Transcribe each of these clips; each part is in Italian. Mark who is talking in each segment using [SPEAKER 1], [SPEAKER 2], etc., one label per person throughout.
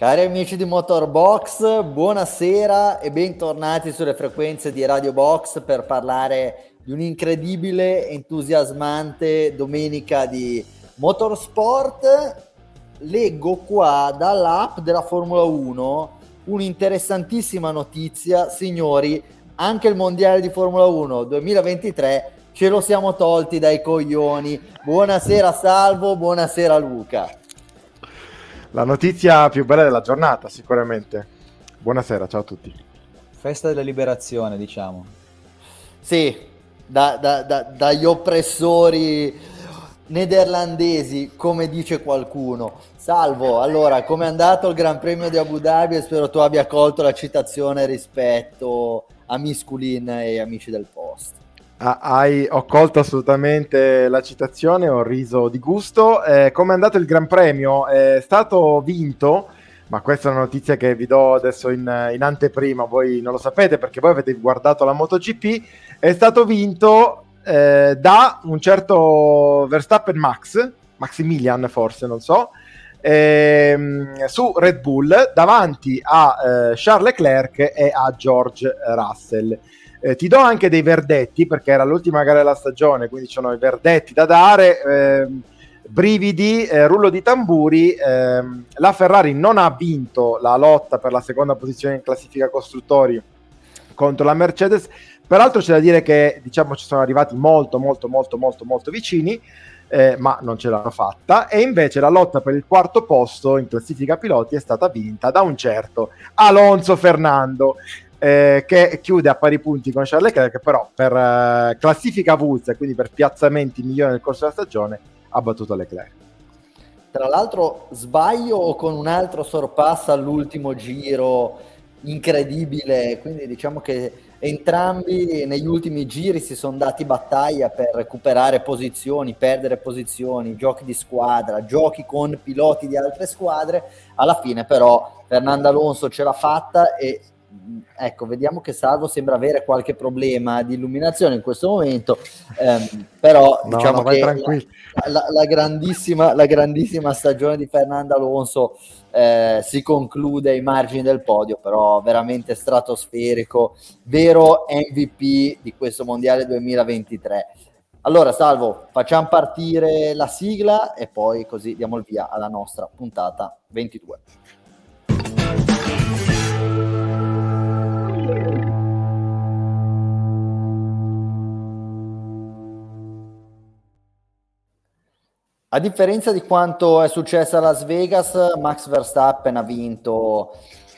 [SPEAKER 1] Cari amici di Motorbox, buonasera e bentornati sulle frequenze di Radio Box per parlare di un'incredibile, entusiasmante domenica di motorsport. Leggo qua dall'app della Formula 1 un'interessantissima notizia, signori, anche il mondiale di Formula 1 2023 ce lo siamo tolti dai coglioni. Buonasera Salvo, buonasera Luca
[SPEAKER 2] la notizia più bella della giornata, sicuramente. Buonasera, ciao a tutti.
[SPEAKER 3] Festa della liberazione, diciamo.
[SPEAKER 1] Sì, da, da, da, dagli oppressori nederlandesi, come dice qualcuno. Salvo, allora, come è andato il Gran Premio di Abu Dhabi e spero tu abbia colto la citazione rispetto a Misculin e amici del post.
[SPEAKER 2] Ah, hai, ho colto assolutamente la citazione, ho riso di gusto. Eh, come è andato il Gran Premio? È stato vinto, ma questa è una notizia che vi do adesso in, in anteprima, voi non lo sapete perché voi avete guardato la MotoGP, è stato vinto eh, da un certo Verstappen Max, Maximilian forse, non so, ehm, su Red Bull davanti a eh, Charles Leclerc e a George Russell. Eh, ti do anche dei verdetti perché era l'ultima gara della stagione, quindi ci sono i verdetti da dare. Ehm, brividi, eh, rullo di tamburi. Ehm, la Ferrari non ha vinto la lotta per la seconda posizione in classifica costruttori contro la Mercedes. Peraltro c'è da dire che diciamo ci sono arrivati molto molto molto molto molto vicini, eh, ma non ce l'hanno fatta. E invece la lotta per il quarto posto in classifica piloti è stata vinta da un certo Alonso Fernando eh, che chiude a pari punti con Charles Leclerc, che però per eh, classifica avulsa, quindi per piazzamenti migliori nel corso della stagione, ha battuto Leclerc.
[SPEAKER 1] Tra l'altro sbaglio o con un altro sorpasso all'ultimo giro incredibile, quindi diciamo che entrambi negli ultimi giri si sono dati battaglia per recuperare posizioni, perdere posizioni, giochi di squadra, giochi con piloti di altre squadre, alla fine però Fernando Alonso ce l'ha fatta e ecco, vediamo che Salvo sembra avere qualche problema di illuminazione in questo momento, ehm, però no, diciamo che la, la, la, grandissima, la, grandissima, stagione di Fernando Alonso eh, si conclude ai margini del podio, però veramente stratosferico, vero MVP di questo Mondiale 2023. Allora, Salvo, facciamo partire la sigla e poi così diamo il via alla nostra puntata 22. A differenza di quanto è successo a Las Vegas, Max Verstappen ha vinto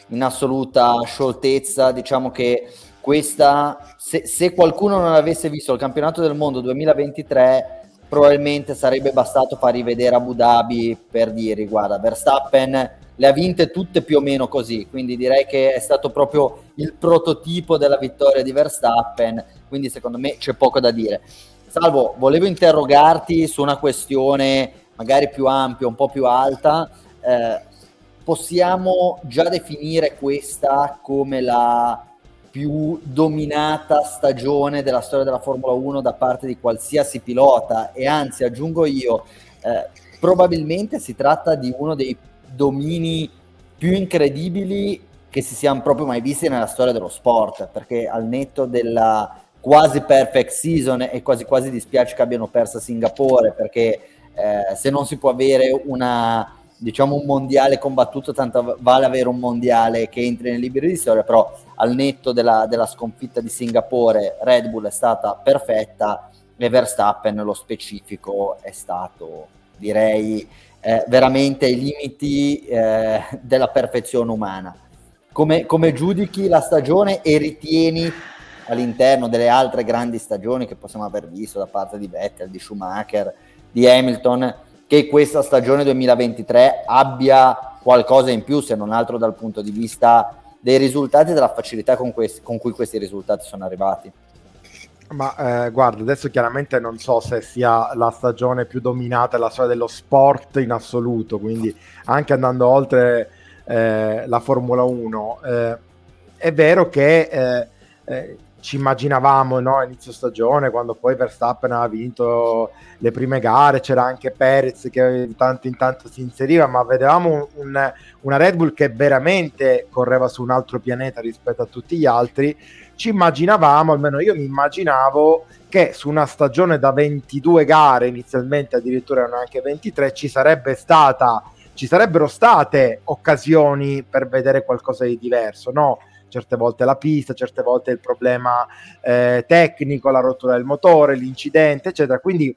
[SPEAKER 1] in assoluta scioltezza. Diciamo che questa, se, se, qualcuno non avesse visto il campionato del mondo 2023, probabilmente sarebbe bastato far rivedere Abu Dhabi per dire: guarda, Verstappen le ha vinte tutte più o meno così. Quindi direi che è stato proprio il prototipo della vittoria di Verstappen. Quindi, secondo me, c'è poco da dire. Salvo, volevo interrogarti su una questione magari più ampia, un po' più alta. Eh, possiamo già definire questa come la più dominata stagione della storia della Formula 1 da parte di qualsiasi pilota e anzi aggiungo io, eh, probabilmente si tratta di uno dei domini più incredibili che si siano proprio mai visti nella storia dello sport, perché al netto della quasi perfect season e quasi quasi dispiace che abbiano perso a Singapore perché eh, se non si può avere una diciamo un mondiale combattuto tanto vale avere un mondiale che entri nei libri di storia però al netto della, della sconfitta di Singapore Red Bull è stata perfetta e Verstappen nello specifico è stato direi eh, veramente ai limiti eh, della perfezione umana. Come, come giudichi la stagione e ritieni all'interno delle altre grandi stagioni che possiamo aver visto da parte di Vettel, di Schumacher, di Hamilton, che questa stagione 2023 abbia qualcosa in più, se non altro dal punto di vista dei risultati e della facilità con, questi, con cui questi risultati sono arrivati.
[SPEAKER 2] Ma eh, guarda, adesso chiaramente non so se sia la stagione più dominata, la storia dello sport in assoluto, quindi anche andando oltre eh, la Formula 1, eh, è vero che eh, eh ci immaginavamo no, inizio stagione, quando poi Verstappen aveva vinto le prime gare, c'era anche Perez che di tanto in tanto si inseriva, ma vedevamo un, una Red Bull che veramente correva su un altro pianeta rispetto a tutti gli altri. Ci immaginavamo, almeno io mi immaginavo, che su una stagione da 22 gare, inizialmente addirittura erano anche 23, ci sarebbe stata ci sarebbero state occasioni per vedere qualcosa di diverso, no? Certe volte la pista, certe volte il problema eh, tecnico, la rottura del motore, l'incidente, eccetera. Quindi,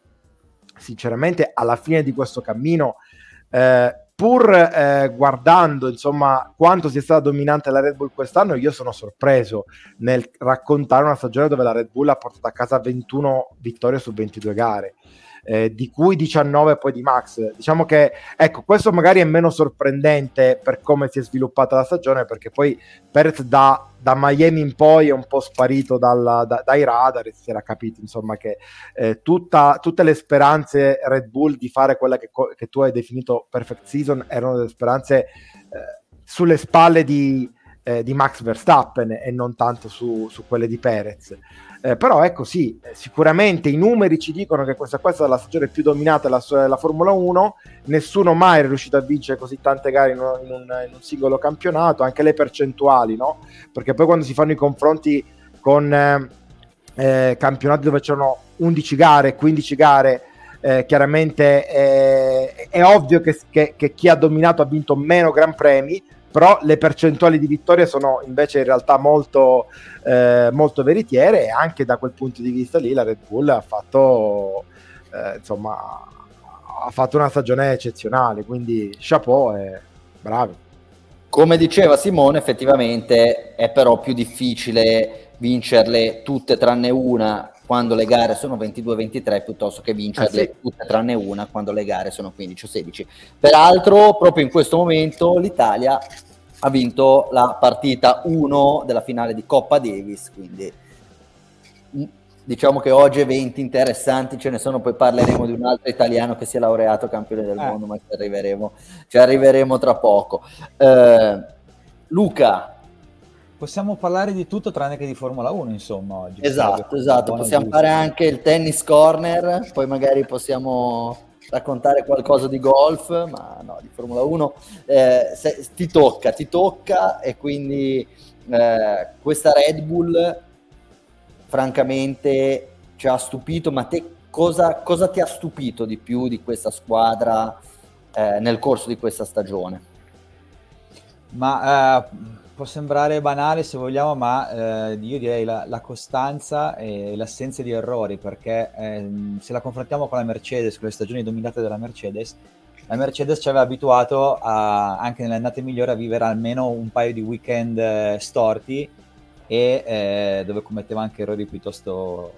[SPEAKER 2] sinceramente, alla fine di questo cammino, eh, pur eh, guardando insomma quanto sia stata dominante la Red Bull quest'anno, io sono sorpreso nel raccontare una stagione dove la Red Bull ha portato a casa 21 vittorie su 22 gare eh, di cui 19 poi di Max. Diciamo che ecco, questo magari è meno sorprendente per come si è sviluppata la stagione, perché poi Perez da, da Miami in poi è un po' sparito dalla, da, dai radar, si era capito insomma che eh, tutta, tutte le speranze Red Bull di fare quella che, che, tu hai definito perfect season erano delle speranze eh, sulle spalle di, eh, di Max Verstappen e non tanto su, su quelle di Perez. Eh, però ecco sì, sicuramente i numeri ci dicono che questa, questa è la stagione più dominata della, della Formula 1, nessuno mai è riuscito a vincere così tante gare in un, in un, in un singolo campionato, anche le percentuali, no? Perché poi quando si fanno i confronti con eh, eh campionati dove c'erano 11 gare, 15 gare, eh, chiaramente eh, è ovvio che, che, che, chi ha dominato ha vinto meno Gran Premi, però le percentuali di vittoria sono invece in realtà molto, eh, molto veritiere e anche da quel punto di vista lì la Red Bull ha fatto, eh, insomma, ha fatto una stagione eccezionale, quindi chapeau e bravi.
[SPEAKER 1] Come diceva Simone, effettivamente è però più difficile vincerle tutte tranne una quando le gare sono 22-23 piuttosto che vincerle eh sì. tutte tranne una quando le gare sono 15-16. Peraltro, proprio in questo momento l'Italia ha vinto la partita 1 della finale di Coppa Davis, quindi mm, diciamo che oggi eventi interessanti ce ne sono, poi parleremo di un altro italiano che si è laureato campione del eh. mondo, ma ci arriveremo, ci arriveremo tra poco. Eh, Luca,
[SPEAKER 3] possiamo parlare di tutto tranne che di Formula 1, insomma, oggi.
[SPEAKER 1] Esatto, esatto. Possiamo giusto. fare anche il tennis corner, poi magari possiamo raccontare qualcosa di golf, ma no, di Formula 1. Eh, se, ti tocca, ti tocca e quindi eh, questa Red Bull francamente ci ha stupito, ma te cosa, cosa ti ha stupito di più di questa squadra eh, nel corso di questa stagione?
[SPEAKER 3] Ma uh, può sembrare banale se vogliamo, ma eh, io direi la, la, costanza e l'assenza di errori, perché eh, se la confrontiamo con la Mercedes, con le stagioni dominate dalla Mercedes, la Mercedes ci aveva abituato a, anche nelle annate migliori a vivere almeno un paio di weekend eh, storti e eh, dove commetteva anche errori piuttosto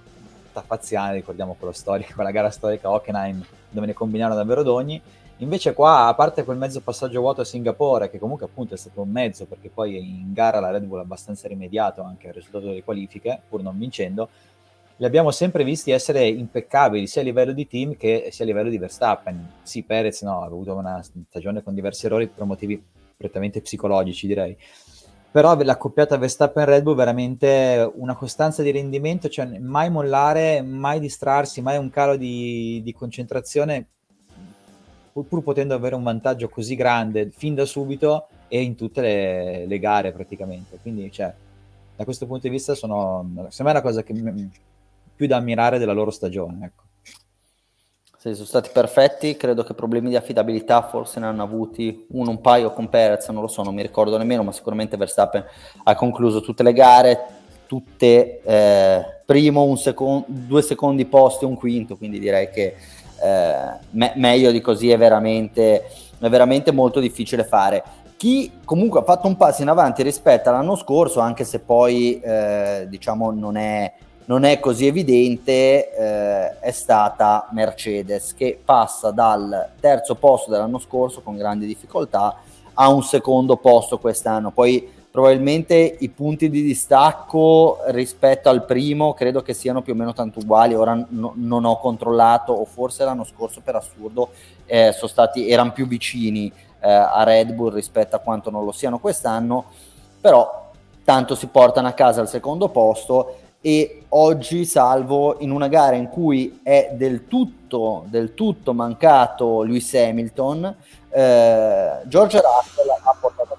[SPEAKER 3] taffaziani, ricordiamo quella, storica, quella gara storica Hockenheim dove ne combinarono davvero d'ogni Invece qua, a parte quel mezzo passaggio vuoto a Singapore, che comunque appunto è stato un mezzo, perché poi in gara la Red Bull ha abbastanza rimediato anche al risultato delle qualifiche, pur non vincendo, li abbiamo sempre visti essere impeccabili sia a livello di team che sia a livello di Verstappen. Sì, Perez no, ha avuto una stagione con diversi errori per motivi prettamente psicologici, direi. Però la coppiata Verstappen-Red Bull veramente una costanza di rendimento, cioè mai mollare, mai distrarsi, mai un calo di, di concentrazione pur potendo avere un vantaggio così grande fin da subito e in tutte le, le gare praticamente. Quindi, cioè, da questo punto di vista, sono, secondo me la cosa che, più da ammirare della loro stagione. Ecco.
[SPEAKER 1] Sì, sono stati perfetti, credo che problemi di affidabilità forse ne hanno avuti uno, un paio con Perez, non lo so, non mi ricordo nemmeno, ma sicuramente Verstappen ha concluso tutte le gare, tutte eh, primo, un secondo, due secondi posti, un quinto, quindi direi che eh, me- meglio di così è veramente, è veramente molto difficile fare. Chi comunque ha fatto un passo in avanti rispetto all'anno scorso, anche se poi eh, diciamo non è, non è, così evidente, eh, è stata Mercedes che passa dal terzo posto dell'anno scorso con grandi difficoltà a un secondo posto quest'anno. Poi probabilmente i punti di distacco rispetto al primo credo che siano più o meno tanto uguali. Ora no, non ho controllato, o forse l'anno scorso per assurdo eh, stati, erano più vicini eh, a Red Bull rispetto a quanto non lo siano quest'anno, però tanto si portano a casa al secondo posto e oggi salvo in una gara in cui è del tutto, del tutto mancato Lewis Hamilton, eh, George Russell ha portato a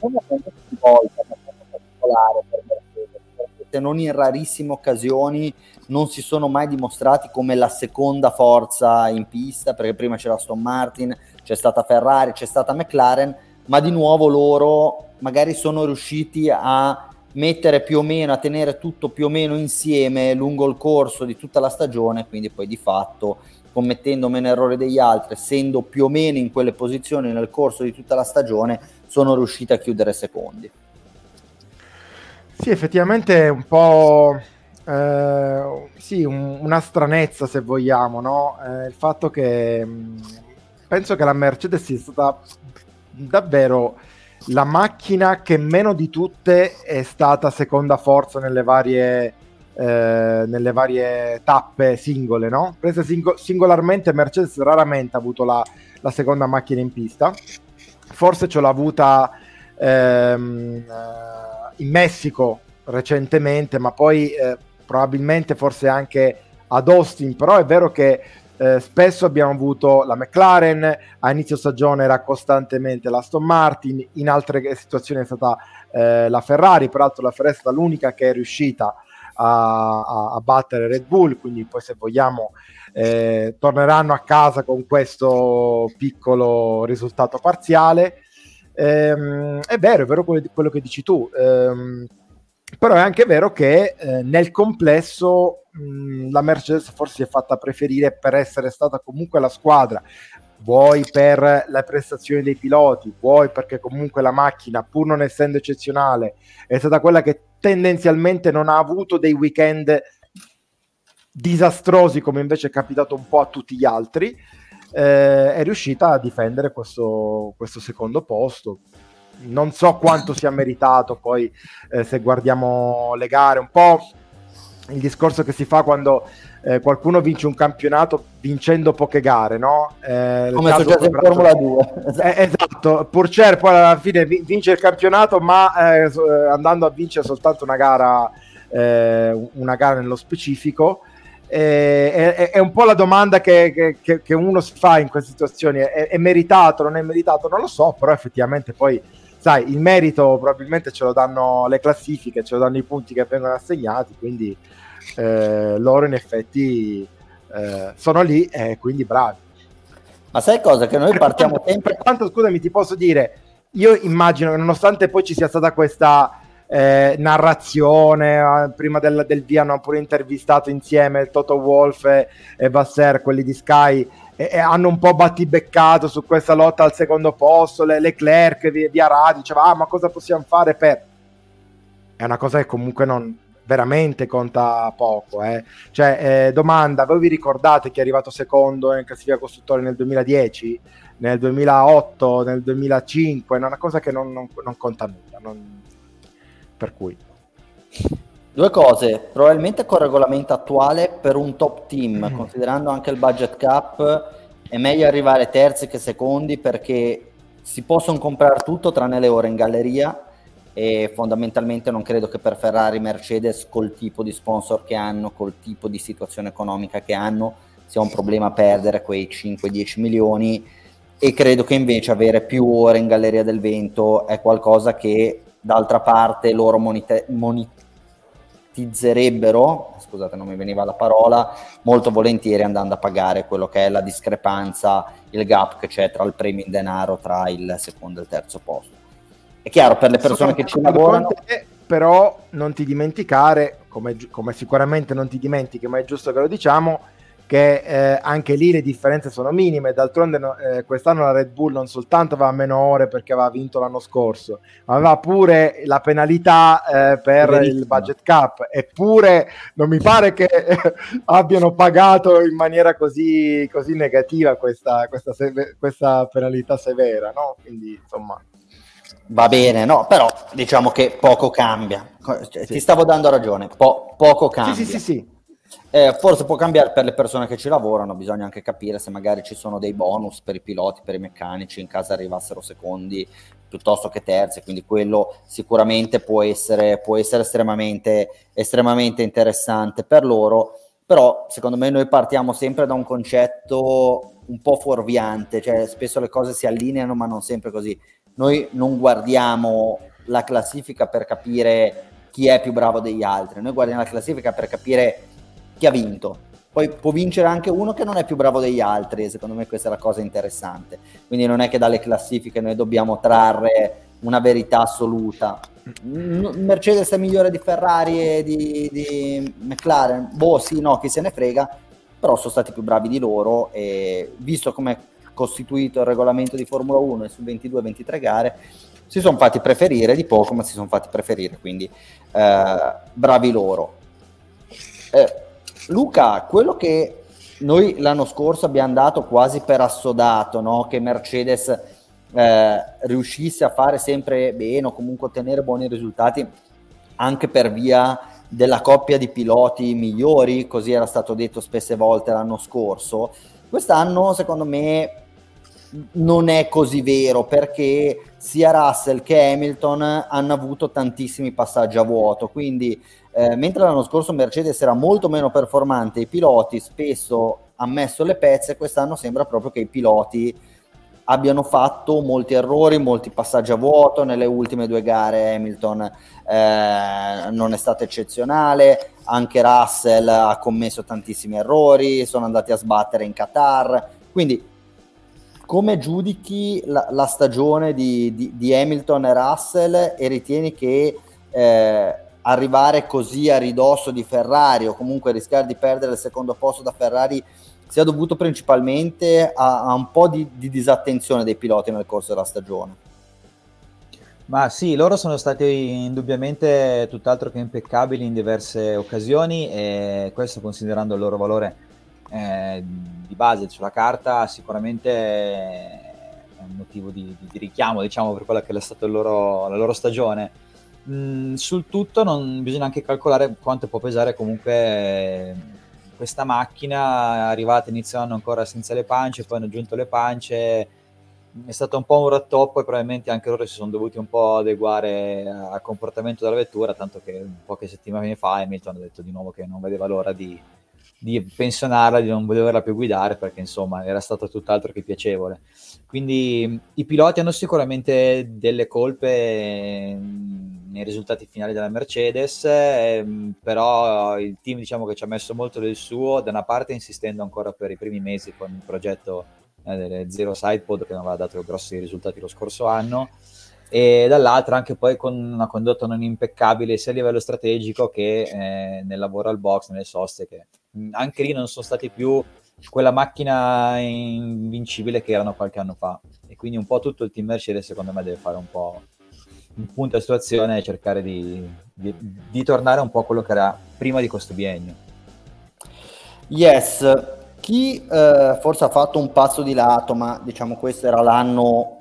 [SPEAKER 1] Momento di volta particolare per Mercedes, se non in rarissime occasioni non si sono mai dimostrati come la seconda forza in pista, perché prima c'era Aston Martin, c'è stata Ferrari, c'è stata McLaren, ma di nuovo loro magari sono riusciti a mettere più o meno, a tenere tutto più o meno insieme lungo il corso di tutta la stagione, quindi poi di fatto commettendo meno errori degli altri, essendo più o meno in quelle posizioni nel corso di tutta la stagione, sono riusciti a chiudere secondi.
[SPEAKER 2] Sì, effettivamente è un po' eh, sì, un, una stranezza se vogliamo, no? Eh, il fatto che mm, penso che la Mercedes sia stata davvero la macchina che meno di tutte è stata seconda forza nelle varie, eh, nelle varie tappe singole, no? Prese sing- singolarmente Mercedes raramente ha avuto la, la, seconda macchina in pista, forse ce l'ha avuta ehm, in Messico recentemente, ma poi eh, probabilmente forse anche ad Austin, però è vero che eh, spesso abbiamo avuto la McLaren, a inizio stagione era costantemente la Aston Martin, in altre situazioni è stata eh, la Ferrari, peraltro la Ferrari è stata l'unica che è riuscita a, a, a battere Red Bull, quindi poi se vogliamo eh, torneranno a casa con questo piccolo risultato parziale. Ehm, è vero, è vero quello, quello che dici tu. Ehm, però è anche vero che eh, nel complesso mh, la Mercedes forse si è fatta preferire per essere stata comunque la squadra vuoi per le prestazioni dei piloti, vuoi perché comunque la macchina, pur non essendo eccezionale, è stata quella che tendenzialmente non ha avuto dei weekend disastrosi come invece è capitato un po' a tutti gli altri, eh, è riuscita a difendere questo, questo secondo posto. Non so quanto sia meritato poi eh, se guardiamo le gare, un po' il discorso che si fa quando eh, qualcuno vince un campionato vincendo poche gare, no?
[SPEAKER 1] Eh, Come è successo in Formula 2.
[SPEAKER 2] Eh, esatto, Purcer poi alla fine vince il campionato ma eh, eh, andando a vincere soltanto una gara, una gara nello specifico. È, è, un po' la domanda che, che, che, uno si fa in queste situazioni: è, è meritato, non è meritato? Non lo so, però effettivamente poi sai, il merito probabilmente ce lo danno le classifiche, ce lo danno i punti che vengono assegnati, quindi eh, loro in effetti eh, sono lì e quindi bravi.
[SPEAKER 1] Ma sai cosa? Che noi partiamo
[SPEAKER 2] per
[SPEAKER 1] quanto, sempre...
[SPEAKER 2] Per quanto, scusami, ti posso dire, io immagino che nonostante poi ci sia stata questa eh, narrazione, eh, prima del, del via hanno pure intervistato insieme Toto Wolf e, e Vasser, quelli di Sky, e, e hanno un po' battibeccato su questa lotta al secondo posto, le, Leclerc via, via radio, diceva ah ma cosa possiamo fare per... È una cosa che comunque non veramente conta poco. Eh. Cioè, eh, domanda, voi vi ricordate chi è arrivato secondo in classifica costruttori nel 2010, nel 2008, nel 2005? È una cosa che non, non, non conta nulla. Non... Per cui...
[SPEAKER 1] Due cose, probabilmente col regolamento attuale per un top team, mm. considerando anche il budget cap, è meglio arrivare terzi che secondi perché si possono comprare tutto tranne le ore in galleria e fondamentalmente non credo che per Ferrari Mercedes col tipo di sponsor che hanno, col tipo di situazione economica che hanno, sia un problema perdere quei 5-10 milioni e credo che invece avere più ore in galleria del vento è qualcosa che d'altra parte loro monite- monit- monetizzerebbero, scusate non mi veniva la parola, molto volentieri andando a pagare quello che è la discrepanza, il gap che c'è tra il premio in denaro tra il secondo e il terzo posto. È chiaro, per le persone che ci lavorano...
[SPEAKER 2] Te, però non ti dimenticare, come, come sicuramente non ti dimentichi, ma è giusto che lo diciamo, che eh, anche lì le differenze sono minime. D'altronde eh, quest'anno la Red Bull non soltanto aveva meno ore perché aveva vinto l'anno scorso, ma aveva pure la penalità eh, per il budget cap. Eppure non mi pare che abbiano pagato in maniera così, così negativa questa, questa, questa penalità severa. No? Quindi insomma.
[SPEAKER 1] Va bene, no, però diciamo che poco cambia. Sì. Ti stavo dando ragione, po- poco cambia.
[SPEAKER 2] Sì, sì, sì, sì.
[SPEAKER 1] Eh, forse può cambiare per le persone che ci lavorano, bisogna anche capire se magari ci sono dei bonus per i piloti, per i meccanici, in caso arrivassero secondi, piuttosto che terze, quindi quello sicuramente può essere, può essere estremamente, estremamente interessante per loro, però secondo me noi partiamo sempre da un concetto un po' fuorviante, cioè spesso le cose si allineano ma non sempre così. Noi non guardiamo la classifica per capire chi è più bravo degli altri, noi guardiamo la classifica per capire chi ha vinto. Poi può vincere anche uno che non è più bravo degli altri, secondo me questa è la cosa interessante. Quindi non è che dalle classifiche noi dobbiamo trarre una verità assoluta. Mercedes è migliore di Ferrari e di, di McLaren? Boh, sì, no, chi se ne frega, però sono stati più bravi di loro e visto come costituito il regolamento di Formula 1 e su 22-23 gare, si sono fatti preferire di poco, ma si sono fatti preferire, quindi eh, bravi loro. Eh, Luca, quello che noi l'anno scorso abbiamo dato quasi per assodato, no? che Mercedes eh, riuscisse a fare sempre bene o comunque ottenere buoni risultati anche per via della coppia di piloti migliori, così era stato detto spesse volte l'anno scorso. Quest'anno, secondo me, non è così vero perché sia Russell che Hamilton hanno avuto tantissimi passaggi a vuoto, quindi eh, mentre l'anno scorso Mercedes era molto meno performante, i piloti spesso hanno messo le pezze, quest'anno sembra proprio che i piloti abbiano fatto molti errori, molti passaggi a vuoto nelle ultime due gare. Hamilton eh, non è stato eccezionale, anche Russell ha commesso tantissimi errori, sono andati a sbattere in Qatar. Quindi, come giudichi la, la stagione di, di, di, Hamilton e Russell e ritieni che eh, arrivare così a ridosso di Ferrari o comunque rischiare di perdere il secondo posto da Ferrari sia dovuto principalmente a, a un po' di, di, disattenzione dei piloti nel corso della stagione.
[SPEAKER 3] Ma sì, loro sono stati indubbiamente tutt'altro che impeccabili in diverse occasioni e questo considerando il loro valore eh, di base sulla carta sicuramente è un motivo di, di, di richiamo diciamo, per quella che è stata loro, la loro stagione. Mm, sul tutto non bisogna anche calcolare quanto può pesare comunque questa macchina arrivata inizio anno ancora senza le pance, poi hanno aggiunto le pance, è stato un po' un rattoppo e probabilmente anche loro si sono dovuti un po' adeguare al comportamento della vettura, tanto che poche settimane fa Hamilton ha detto di nuovo che non vedeva l'ora di, di pensionarla, di non volerla più guidare perché insomma era stato tutt'altro che piacevole. Quindi i piloti hanno sicuramente delle colpe nei risultati finali della Mercedes, ehm, però il team diciamo che ci ha messo molto del suo, da una parte insistendo ancora per i primi mesi con il progetto eh, delle Zero Sidepod che non aveva dato grossi risultati lo scorso anno, e dall'altra anche poi con una condotta non impeccabile sia a livello strategico che eh, nel lavoro al box, nelle soste, che anche lì non sono stati più quella macchina invincibile che erano qualche anno fa. E quindi un po' tutto il team Mercedes secondo me deve fare un po' un punto a situazione e cercare di, di, di, tornare un po' a quello che era prima di questo biennio.
[SPEAKER 1] Yes, chi eh, forse ha fatto un passo di lato, ma diciamo questo era l'anno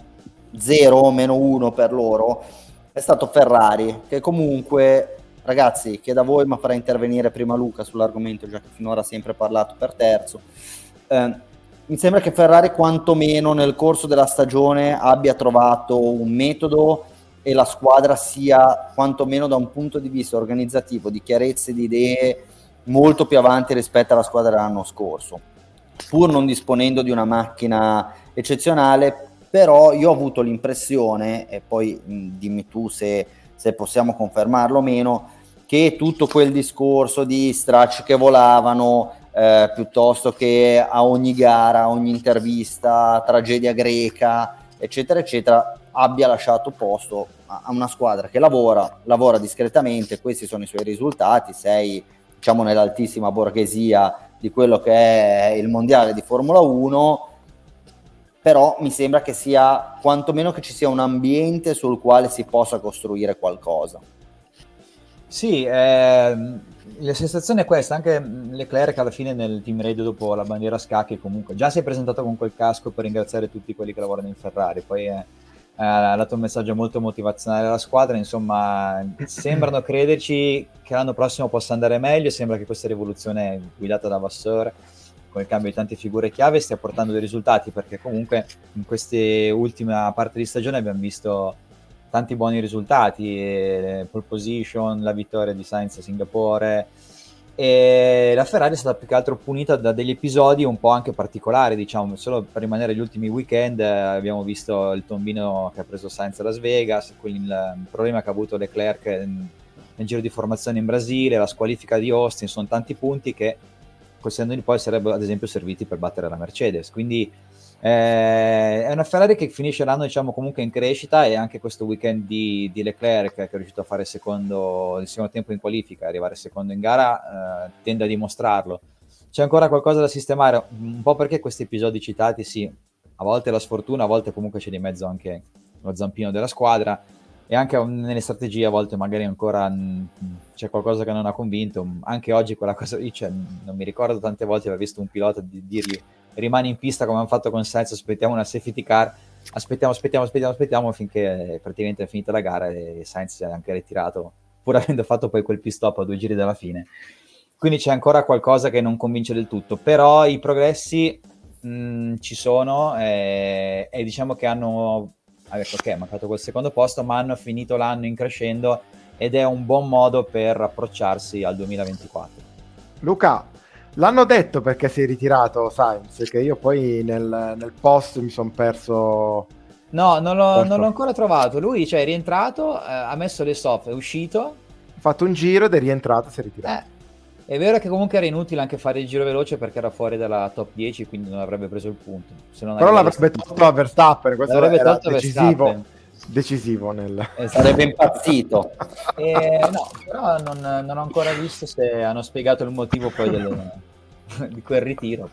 [SPEAKER 1] 0 meno 1 per loro, è stato Ferrari, che comunque ragazzi chiedo a voi ma farà intervenire prima Luca sull'argomento già che finora ha sempre parlato per terzo eh, mi sembra che Ferrari quantomeno nel corso della stagione abbia trovato un metodo e la squadra sia quantomeno da un punto di vista organizzativo, di chiarezza di idee, molto più avanti rispetto alla squadra dell'anno scorso. Pur non disponendo di una macchina eccezionale, però io ho avuto l'impressione, e poi mh, dimmi tu se, se possiamo confermarlo o meno, che tutto quel discorso di stracci che volavano, eh, piuttosto che a ogni gara, ogni intervista, tragedia greca, eccetera, eccetera, abbia lasciato posto a una squadra che lavora, lavora discretamente, questi sono i suoi risultati, sei diciamo nell'altissima borghesia di quello che è il mondiale di Formula 1, però mi sembra che sia quantomeno che ci sia un ambiente sul quale si possa costruire qualcosa.
[SPEAKER 3] Sì, ehm, la sensazione è questa, anche Leclerc alla fine nel team radio dopo la bandiera scacchi comunque già si è presentato con quel casco per ringraziare tutti quelli che lavorano in Ferrari, poi è, ha dato un messaggio molto motivazionale alla squadra, insomma sembrano crederci che l'anno prossimo possa andare meglio, sembra che questa rivoluzione guidata da Vasseur con il cambio di tante figure chiave stia portando dei risultati perché comunque in questa ultima parte di stagione abbiamo visto tanti buoni risultati, eh, pole position, la vittoria di Sainz a Singapore e la Ferrari è stata più che altro punita da degli episodi un po' anche particolari, diciamo, solo per rimanere gli ultimi weekend eh, abbiamo visto il tombino che ha preso Sainz a Las Vegas, il, il problema che ha avuto Leclerc nel giro di formazione in Brasile, la squalifica di Austin, sono tanti punti che col di poi sarebbero ad esempio serviti per battere la Mercedes. Quindi eh, è una Ferrari che finisce l'anno diciamo comunque in crescita e anche questo weekend di, di Leclerc che è riuscito a fare secondo, il secondo tempo in qualifica, arrivare secondo in gara, eh, tende a dimostrarlo. C'è ancora qualcosa da sistemare, un po' perché questi episodi citati, sì, a volte la sfortuna, a volte comunque c'è di mezzo anche lo zampino della squadra e anche nelle strategie a volte magari ancora mh, c'è qualcosa che non ha convinto. Anche oggi quella cosa lì, cioè, non mi ricordo tante volte aver visto un pilota di dirgli rimani in pista come hanno fatto con Sainz, aspettiamo una safety car, aspettiamo, aspettiamo, aspettiamo, aspettiamo finché praticamente è finita la gara e Sainz si è anche ritirato, pur avendo fatto poi quel pit stop a due giri dalla fine. Quindi c'è ancora qualcosa che non convince del tutto, però i progressi mh, ci sono e, e diciamo che hanno ecco, ok, mancato quel secondo posto, ma hanno finito l'anno in crescendo ed è un buon modo per approcciarsi al 2024.
[SPEAKER 2] Luca, l'hanno detto perché si è ritirato Sainz, che io poi nel, nel post mi sono perso...
[SPEAKER 3] No, non l'ho, non l'ho, ancora trovato. Lui cioè, è rientrato, eh, ha messo le soft, è uscito.
[SPEAKER 2] Ha fatto un giro ed è rientrato e si è ritirato.
[SPEAKER 3] Eh, è vero che comunque era inutile anche fare il giro veloce perché era fuori dalla top 10, quindi non avrebbe preso il punto.
[SPEAKER 2] Però l'avrebbe tolto a Verstappen, questo l'avrebbe era tolto decisivo. Verstappen. Decisivo nel...
[SPEAKER 1] Esatto. Sarebbe impazzito.
[SPEAKER 3] eh, no, però non, non, ho ancora visto se hanno spiegato il motivo poi delle, di quel ritiro.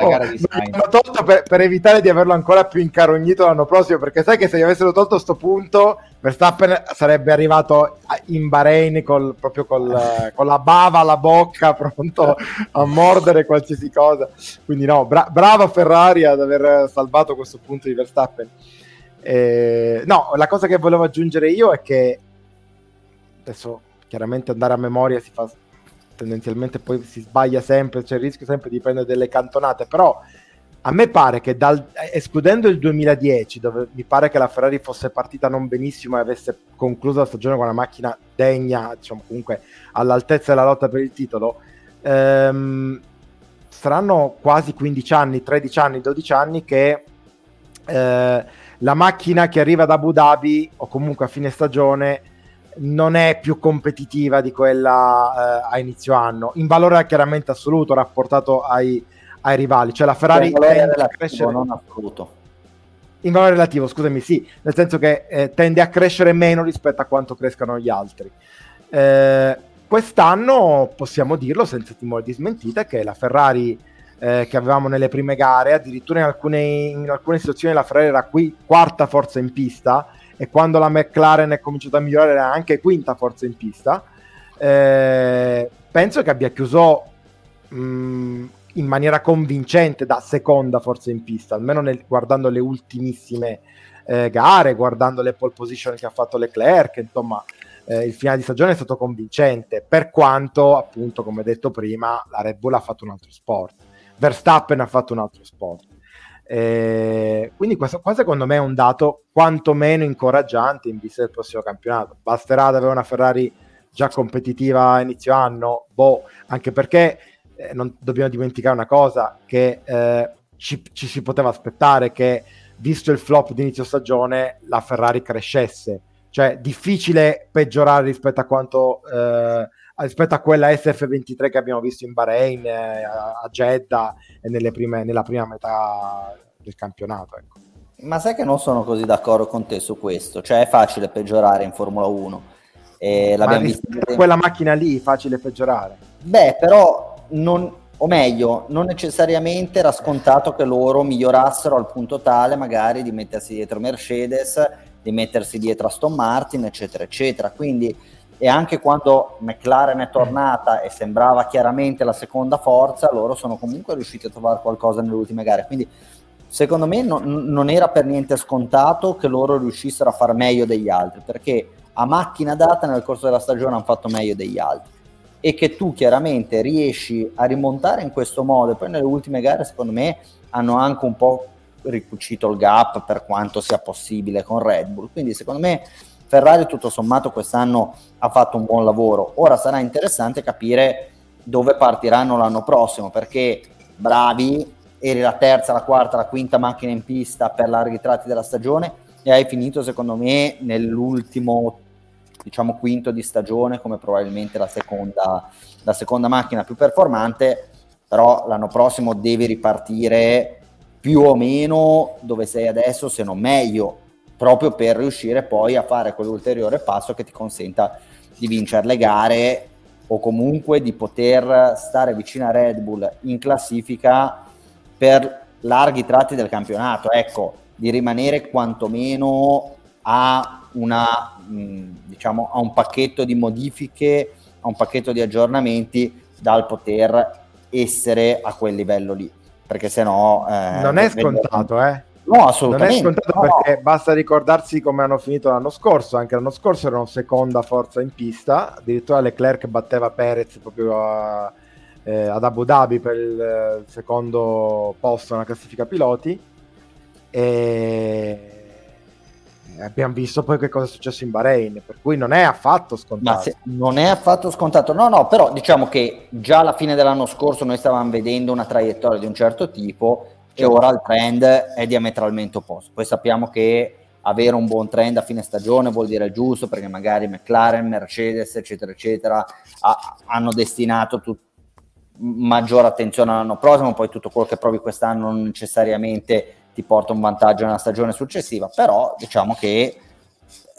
[SPEAKER 2] Oh, l'hanno tolto per, per, evitare di averlo ancora più incarognito l'anno prossimo, perché sai che se gli avessero tolto questo punto, Verstappen sarebbe arrivato in Bahrain col, proprio col, con la bava alla bocca, pronto a mordere qualsiasi cosa. Quindi no, bra- brava Ferrari ad aver salvato questo punto di Verstappen. Eh, no, la cosa che volevo aggiungere io è che adesso chiaramente andare a memoria si fa tendenzialmente poi si sbaglia sempre, c'è il rischio sempre di prendere delle cantonate, però a me pare che dal, escludendo il 2010, dove mi pare che la Ferrari fosse partita non benissimo e avesse concluso la stagione con una macchina degna, diciamo comunque all'altezza della lotta per il titolo, ehm, saranno quasi 15 anni, 13 anni, 12 anni che eh, la macchina che arriva da Abu Dhabi o comunque a fine stagione non è più competitiva di quella eh, a inizio anno, in valore chiaramente assoluto rapportato ai, ai rivali, cioè la Ferrari
[SPEAKER 1] relativo, a crescere... non assoluto.
[SPEAKER 2] In valore relativo, scusami, sì, nel senso che eh, tende a crescere meno rispetto a quanto crescano gli altri. Eh, quest'anno possiamo dirlo senza timore di smentita che la Ferrari eh, che avevamo nelle prime gare, addirittura in alcune, in alcune situazioni la Ferrari era qui quarta forza in pista, e quando la McLaren è cominciata a migliorare era anche quinta forza in pista. Eh, penso che abbia chiuso mh, mm, in maniera convincente da seconda forza in pista, almeno nel, guardando le ultimissime eh, gare, guardando le pole position che ha fatto Leclerc, insomma eh, il finale di stagione è stato convincente, per quanto appunto come detto prima la Red Bull ha fatto un altro sport, Verstappen ha fatto un altro sport. Eh, quindi questo qua secondo me è un dato quantomeno incoraggiante in vista del prossimo campionato. Basterà ad avere una Ferrari già competitiva a inizio anno, boh, anche perché eh, non dobbiamo dimenticare una cosa, che eh, ci, ci, si poteva aspettare che, visto il flop di inizio stagione, la Ferrari crescesse. Cioè, difficile peggiorare rispetto a quanto... Eh, rispetto a quella SF23 che abbiamo visto in Bahrain, eh, a Jeddah e prime, nella prima metà del campionato. Ecco.
[SPEAKER 1] Ma sai che non sono così d'accordo con te su questo, cioè è facile peggiorare in Formula 1.
[SPEAKER 2] E l'abbiamo visto quella macchina lì, facile peggiorare.
[SPEAKER 1] Beh, però non, o meglio, non necessariamente era scontato che loro migliorassero al punto tale magari di mettersi dietro Mercedes, di mettersi dietro Aston Martin, eccetera, eccetera. Quindi e anche quando McLaren è tornata e sembrava chiaramente la seconda forza, loro sono comunque riusciti a trovare qualcosa nelle ultime gare. Quindi secondo me no, non era per niente scontato che loro riuscissero a far meglio degli altri, perché a macchina data nel corso della stagione hanno fatto meglio degli altri. e che tu chiaramente riesci a rimontare in questo modo e poi nelle ultime gare secondo me hanno anche un po' ricucito il gap per quanto sia possibile con Red Bull. Quindi secondo me Ferrari tutto sommato quest'anno ha fatto un buon lavoro. Ora sarà interessante capire dove partiranno l'anno prossimo perché bravi, eri la terza, la quarta, la quinta macchina in pista per larghi tratti della stagione e hai finito secondo me nell'ultimo diciamo quinto di stagione come probabilmente la seconda, la seconda macchina più performante però l'anno prossimo devi ripartire più o meno dove sei adesso, se non meglio, proprio per riuscire poi a fare quell'ulteriore passo che ti consenta di vincere le gare o comunque di poter stare vicino a Red Bull in classifica per larghi tratti del campionato, ecco, di rimanere quantomeno a, una, diciamo, a un pacchetto di modifiche, a un pacchetto di aggiornamenti dal poter essere a quel livello lì perché se no...
[SPEAKER 2] Eh, non è scontato, eh.
[SPEAKER 1] No, assolutamente.
[SPEAKER 2] Non è scontato no. perché basta ricordarsi come hanno finito l'anno scorso. Anche l'anno scorso erano seconda forza in pista. Addirittura Leclerc batteva Perez proprio a, eh, ad Abu Dhabi per il eh, secondo posto nella classifica piloti. E abbiamo visto poi che cosa è successo in Bahrain, per cui non è affatto scontato.
[SPEAKER 1] Se, non è affatto scontato, no, no, però diciamo che già alla fine dell'anno scorso noi stavamo vedendo una traiettoria di un certo tipo e ora il trend è diametralmente opposto. Poi sappiamo che avere un buon trend a fine stagione vuol dire il giusto perché magari McLaren, Mercedes, eccetera, eccetera, ha, hanno destinato tut- maggiore attenzione all'anno prossimo, poi tutto quello che provi quest'anno non necessariamente ti porta un vantaggio nella stagione successiva, però diciamo che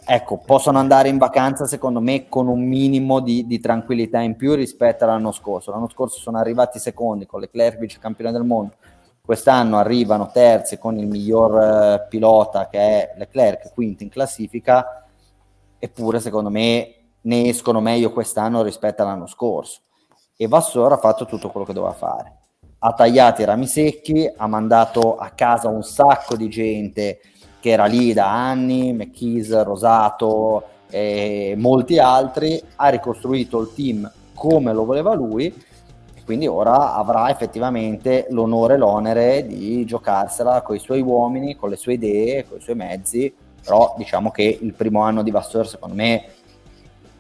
[SPEAKER 1] ecco, possono andare in vacanza secondo me con un minimo di, di, tranquillità in più rispetto all'anno scorso. L'anno scorso sono arrivati secondi con Leclerc vice campione del mondo, quest'anno arrivano terzi con il miglior eh, pilota che è Leclerc, quinto in classifica, eppure secondo me ne escono meglio quest'anno rispetto all'anno scorso. E Vassor ha fatto tutto quello che doveva fare. Ha tagliato i rami secchi, ha mandato a casa un sacco di gente che era lì da anni, McKees, Rosato e molti altri, ha ricostruito il team come lo voleva lui quindi ora avrà effettivamente l'onore e l'onere di giocarsela con i suoi uomini, con le sue idee, con i suoi mezzi, però diciamo che il primo anno di Vasseur secondo me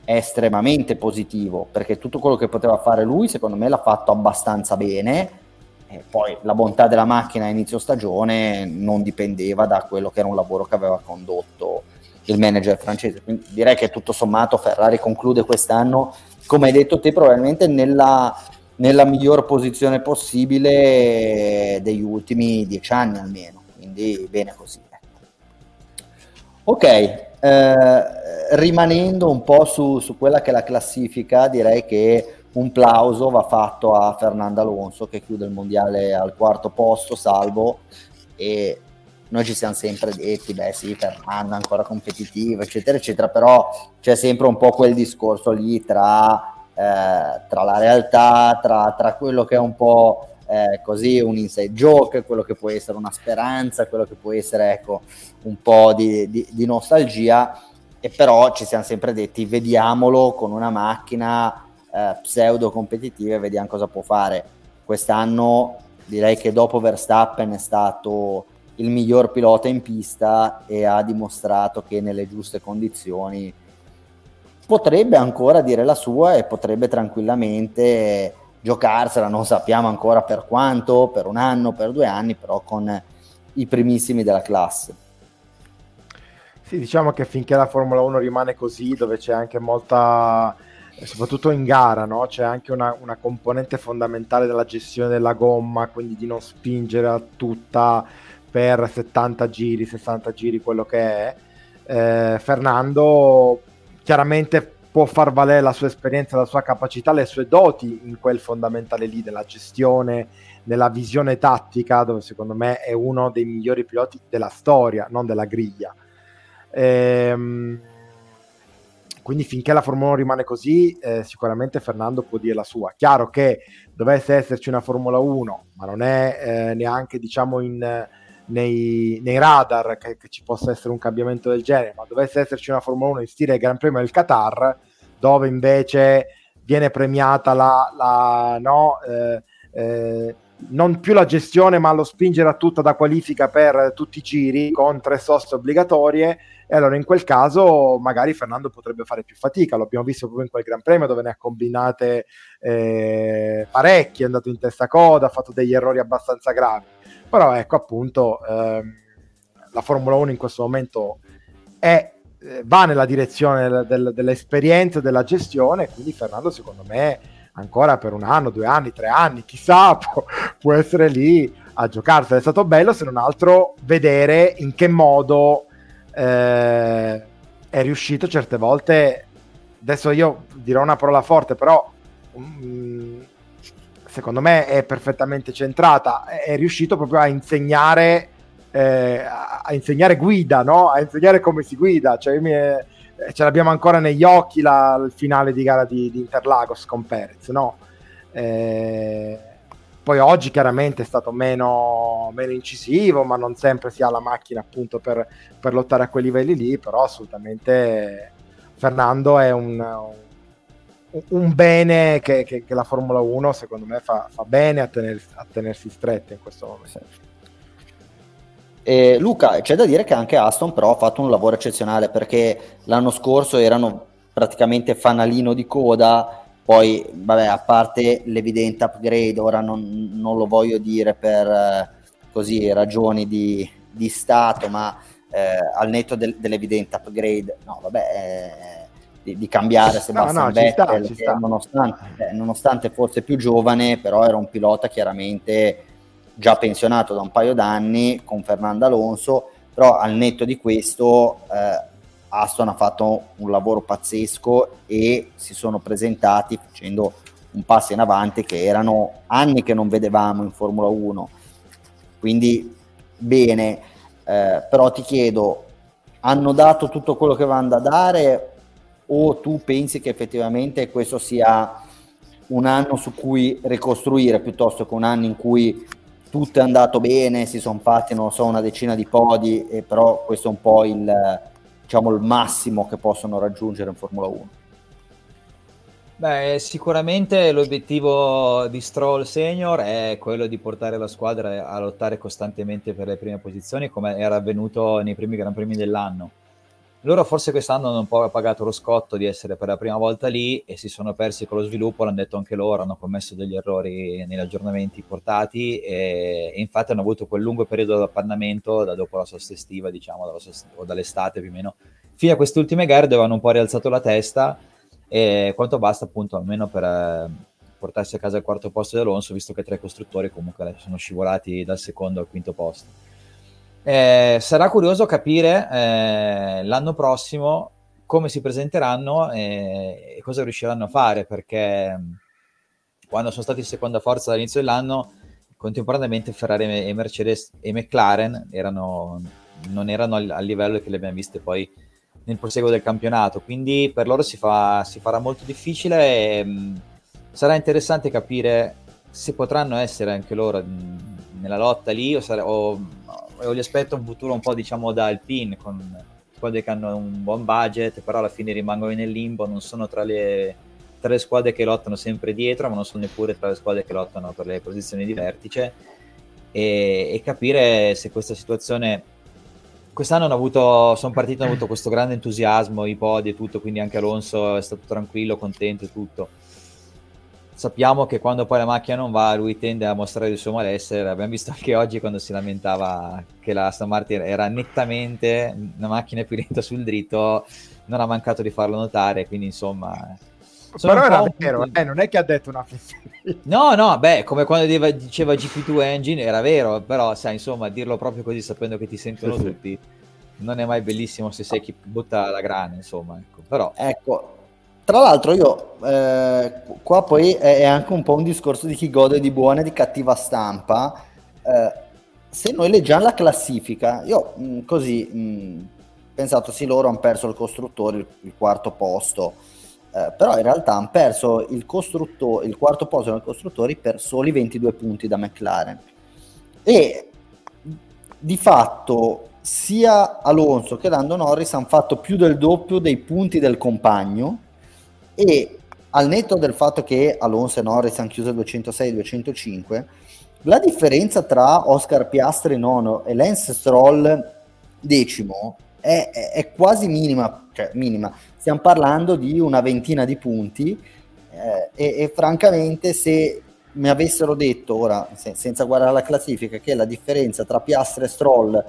[SPEAKER 1] è estremamente positivo perché tutto quello che poteva fare lui secondo me l'ha fatto abbastanza bene e poi la bontà della macchina a inizio stagione non dipendeva da quello che era un lavoro che aveva condotto il manager francese. Quindi direi che tutto sommato Ferrari conclude quest'anno, come hai detto te, probabilmente nella, nella miglior posizione possibile degli ultimi dieci anni almeno. Quindi bene così. Ecco. Ok, eh, rimanendo un po' su, su quella che è la classifica, direi che un plauso va fatto a Fernando Alonso che chiude il mondiale al quarto posto, salvo e noi ci siamo sempre detti, beh sì, Fernando ancora competitivo, eccetera, eccetera, però c'è sempre un po' quel discorso lì tra, eh, tra la realtà, tra, tra, quello che è un po' eh, così un inside joke, quello che può essere una speranza, quello che può essere ecco, un po' di, di, di nostalgia, e però ci siamo sempre detti, vediamolo con una macchina eh, pseudo competitive, vediamo cosa può fare. Quest'anno direi che dopo Verstappen è stato il miglior pilota in pista e ha dimostrato che nelle giuste condizioni potrebbe ancora dire la sua e potrebbe tranquillamente giocarsela, non sappiamo ancora per quanto, per un anno, per due anni, però con i primissimi della classe.
[SPEAKER 2] Sì, diciamo che finché la Formula 1 rimane così, dove c'è anche molta soprattutto in gara, no? c'è anche una, una, componente fondamentale della gestione della gomma, quindi di non spingere a tutta per 70 giri, 60 giri, quello che è. Eh, Fernando chiaramente può far valere la sua esperienza, la sua capacità, le sue doti in quel fondamentale lì della gestione, nella visione tattica, dove secondo me è uno dei migliori piloti della storia, non della griglia. Ehm, quindi finché la Formula 1 rimane così, eh, sicuramente Fernando può dire la sua. Chiaro che dovesse esserci una Formula 1, ma non è eh, neanche diciamo in, nei, nei, radar che, che, ci possa essere un cambiamento del genere, ma dovesse esserci una Formula 1 in stile Gran Premio del Qatar, dove invece viene premiata la, la no, eh, eh, non più la gestione ma lo spingere a tutta da qualifica per tutti i giri con tre soste obbligatorie. E allora in quel caso magari Fernando potrebbe fare più fatica, lo abbiamo visto proprio in quel Gran Premio dove ne ha combinate eh, parecchie, è andato in testa coda, ha fatto degli errori abbastanza gravi, però ecco appunto ehm, la Formula 1 in questo momento è, eh, va nella direzione del, dell'esperienza, della gestione, quindi Fernando secondo me ancora per un anno, due anni, tre anni, chissà, può, può essere lì a giocarsela. È stato bello se non altro vedere in che modo eh, è riuscito certe volte, adesso io dirò una parola forte, però um, secondo me è perfettamente centrata, è riuscito proprio a insegnare, eh, a insegnare guida, no? a insegnare come si guida, cioè mi è, ce l'abbiamo ancora negli occhi la, il finale di gara di, di Interlagos con Perez, no? Eh, poi oggi chiaramente è stato meno, meno, incisivo, ma non sempre si ha la macchina appunto per, per lottare a quei livelli lì, però assolutamente Fernando è un, un bene che, che, che, la Formula 1 secondo me fa, fa bene a, tener, a, tenersi stretta in questo momento.
[SPEAKER 1] E Luca, c'è da dire che anche Aston però ha fatto un lavoro eccezionale perché l'anno scorso erano praticamente fanalino di coda poi, vabbè, a parte l'evidente upgrade, ora non, non lo voglio dire per eh, così ragioni di, di Stato, ma eh, al netto del, dell'evidente upgrade, no, vabbè, eh, di, di, cambiare Sebastian no, no, Vettel, sta, sta. Nonostante, eh, nonostante fosse più giovane, però era un pilota chiaramente già pensionato da un paio d'anni con Fernando Alonso, però al netto di questo eh, Aston ha fatto un lavoro pazzesco e si sono presentati facendo un passo in avanti che erano anni che non vedevamo in Formula 1. Quindi bene, eh, però ti chiedo, hanno dato tutto quello che vanno da dare o tu pensi che effettivamente questo sia un anno su cui ricostruire piuttosto che un anno in cui tutto è andato bene, si sono fatti, non so, una decina di podi, e però questo è un po' il diciamo, il massimo che possono raggiungere in Formula 1?
[SPEAKER 3] Beh, sicuramente l'obiettivo di Stroll Senior è quello di portare la squadra a lottare costantemente per le prime posizioni, come era avvenuto nei primi Gran Premi dell'anno loro forse quest'anno hanno un po' pagato lo scotto di essere per la prima volta lì e si sono persi con lo sviluppo, l'hanno detto anche loro, hanno commesso degli errori negli aggiornamenti portati e, e infatti hanno avuto quel lungo periodo di appannamento da dopo la sosta estiva, diciamo, sosta, o dall'estate più o meno, fino a queste ultime gare dove hanno un po' rialzato la testa e quanto basta appunto almeno per eh, portarsi a casa il quarto posto di Alonso, visto che tre costruttori comunque sono scivolati dal secondo al quinto posto. Eh, sarà curioso capire eh, l'anno prossimo come si presenteranno e, e cosa riusciranno a fare perché mm, quando sono stati in seconda forza dall'inizio dell'anno contemporaneamente Ferrari e Mercedes e McLaren erano, non erano al, al livello che le abbiamo viste poi nel proseguo del campionato. Quindi per loro si, fa, si farà molto difficile e mh, mm, sarà interessante capire se potranno essere anche loro mh, mm, nella lotta lì o, sare- o gli aspetto un futuro un po' diciamo da Alpine con squadre che hanno un buon budget però alla fine rimangono nel limbo non sono tra le, tra squadre che lottano sempre dietro ma non sono neppure tra le squadre che lottano per le posizioni di vertice. E, e capire se questa situazione quest'anno hanno avuto, sono partiti hanno avuto questo grande entusiasmo i podi e tutto quindi anche Alonso è stato tranquillo contento e tutto sappiamo che quando poi la macchina non va lui tende a mostrare il suo malessere abbiamo visto anche oggi quando si lamentava che la Aston Martin era nettamente una macchina più lenta sul dritto non ha mancato di farlo notare quindi insomma
[SPEAKER 2] però era vero, eh, non è che ha detto una fesseria.
[SPEAKER 3] No, no, beh, come quando diceva GP2 Engine era vero, però sai, insomma, dirlo proprio così sapendo che ti sentono tutti non è mai bellissimo se sei chi butta la grana, insomma, ecco. Però
[SPEAKER 1] ecco, tra l'altro io, eh, qua poi è anche un po' un discorso di chi gode di buona e di cattiva stampa. Eh, se noi leggiamo la classifica, io mh, mm, così mh, mm, pensato sì, loro hanno perso il costruttore, il, quarto posto, eh, però in realtà hanno perso il, il quarto posto dei costruttori per soli 22 punti da McLaren. E di fatto sia Alonso che Lando Norris hanno fatto più del doppio dei punti del compagno e al netto del fatto che Alonso e Norris hanno chiuso 206-205, la differenza tra Oscar Piastri nono e Lance Stroll decimo è, è, è quasi minima, cioè minima. Stiamo parlando di una ventina di punti eh, e, e, francamente se mi avessero detto ora, se, senza guardare la classifica, che la differenza tra Piastri e Stroll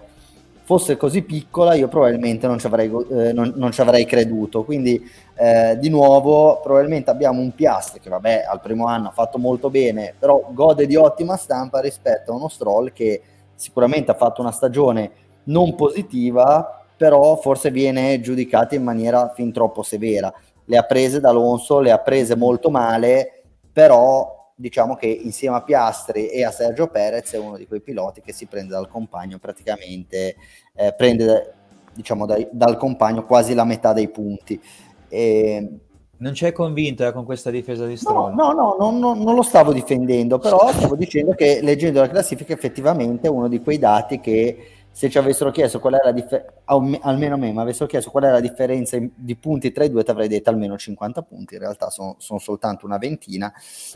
[SPEAKER 1] fosse così piccola, io probabilmente non ci avrei, eh, non, non ci avrei creduto. Quindi, eh, di nuovo, probabilmente abbiamo un Piastri che, vabbè, al primo anno ha fatto molto bene, però gode di ottima stampa rispetto a uno Stroll che sicuramente ha fatto una stagione non positiva, però forse viene giudicato in maniera fin troppo severa. Le ha prese da Alonso, le ha prese molto male, però diciamo che insieme a Piastri e a Sergio Perez è uno di quei piloti che si prende dal compagno praticamente, eh, prende diciamo dai, dal compagno quasi la metà dei punti. E,
[SPEAKER 3] non c'è convinto eh, con questa difesa di Stroll?
[SPEAKER 1] No, no, no, no, non lo stavo difendendo, però stavo dicendo che leggendo la classifica effettivamente è uno di quei dati che se ci avessero chiesto qual era la differenza, almeno me, ma avessero chiesto qual era la differenza di punti tra i due, ti avrei detto almeno 50 punti, in realtà sono, sono soltanto una ventina.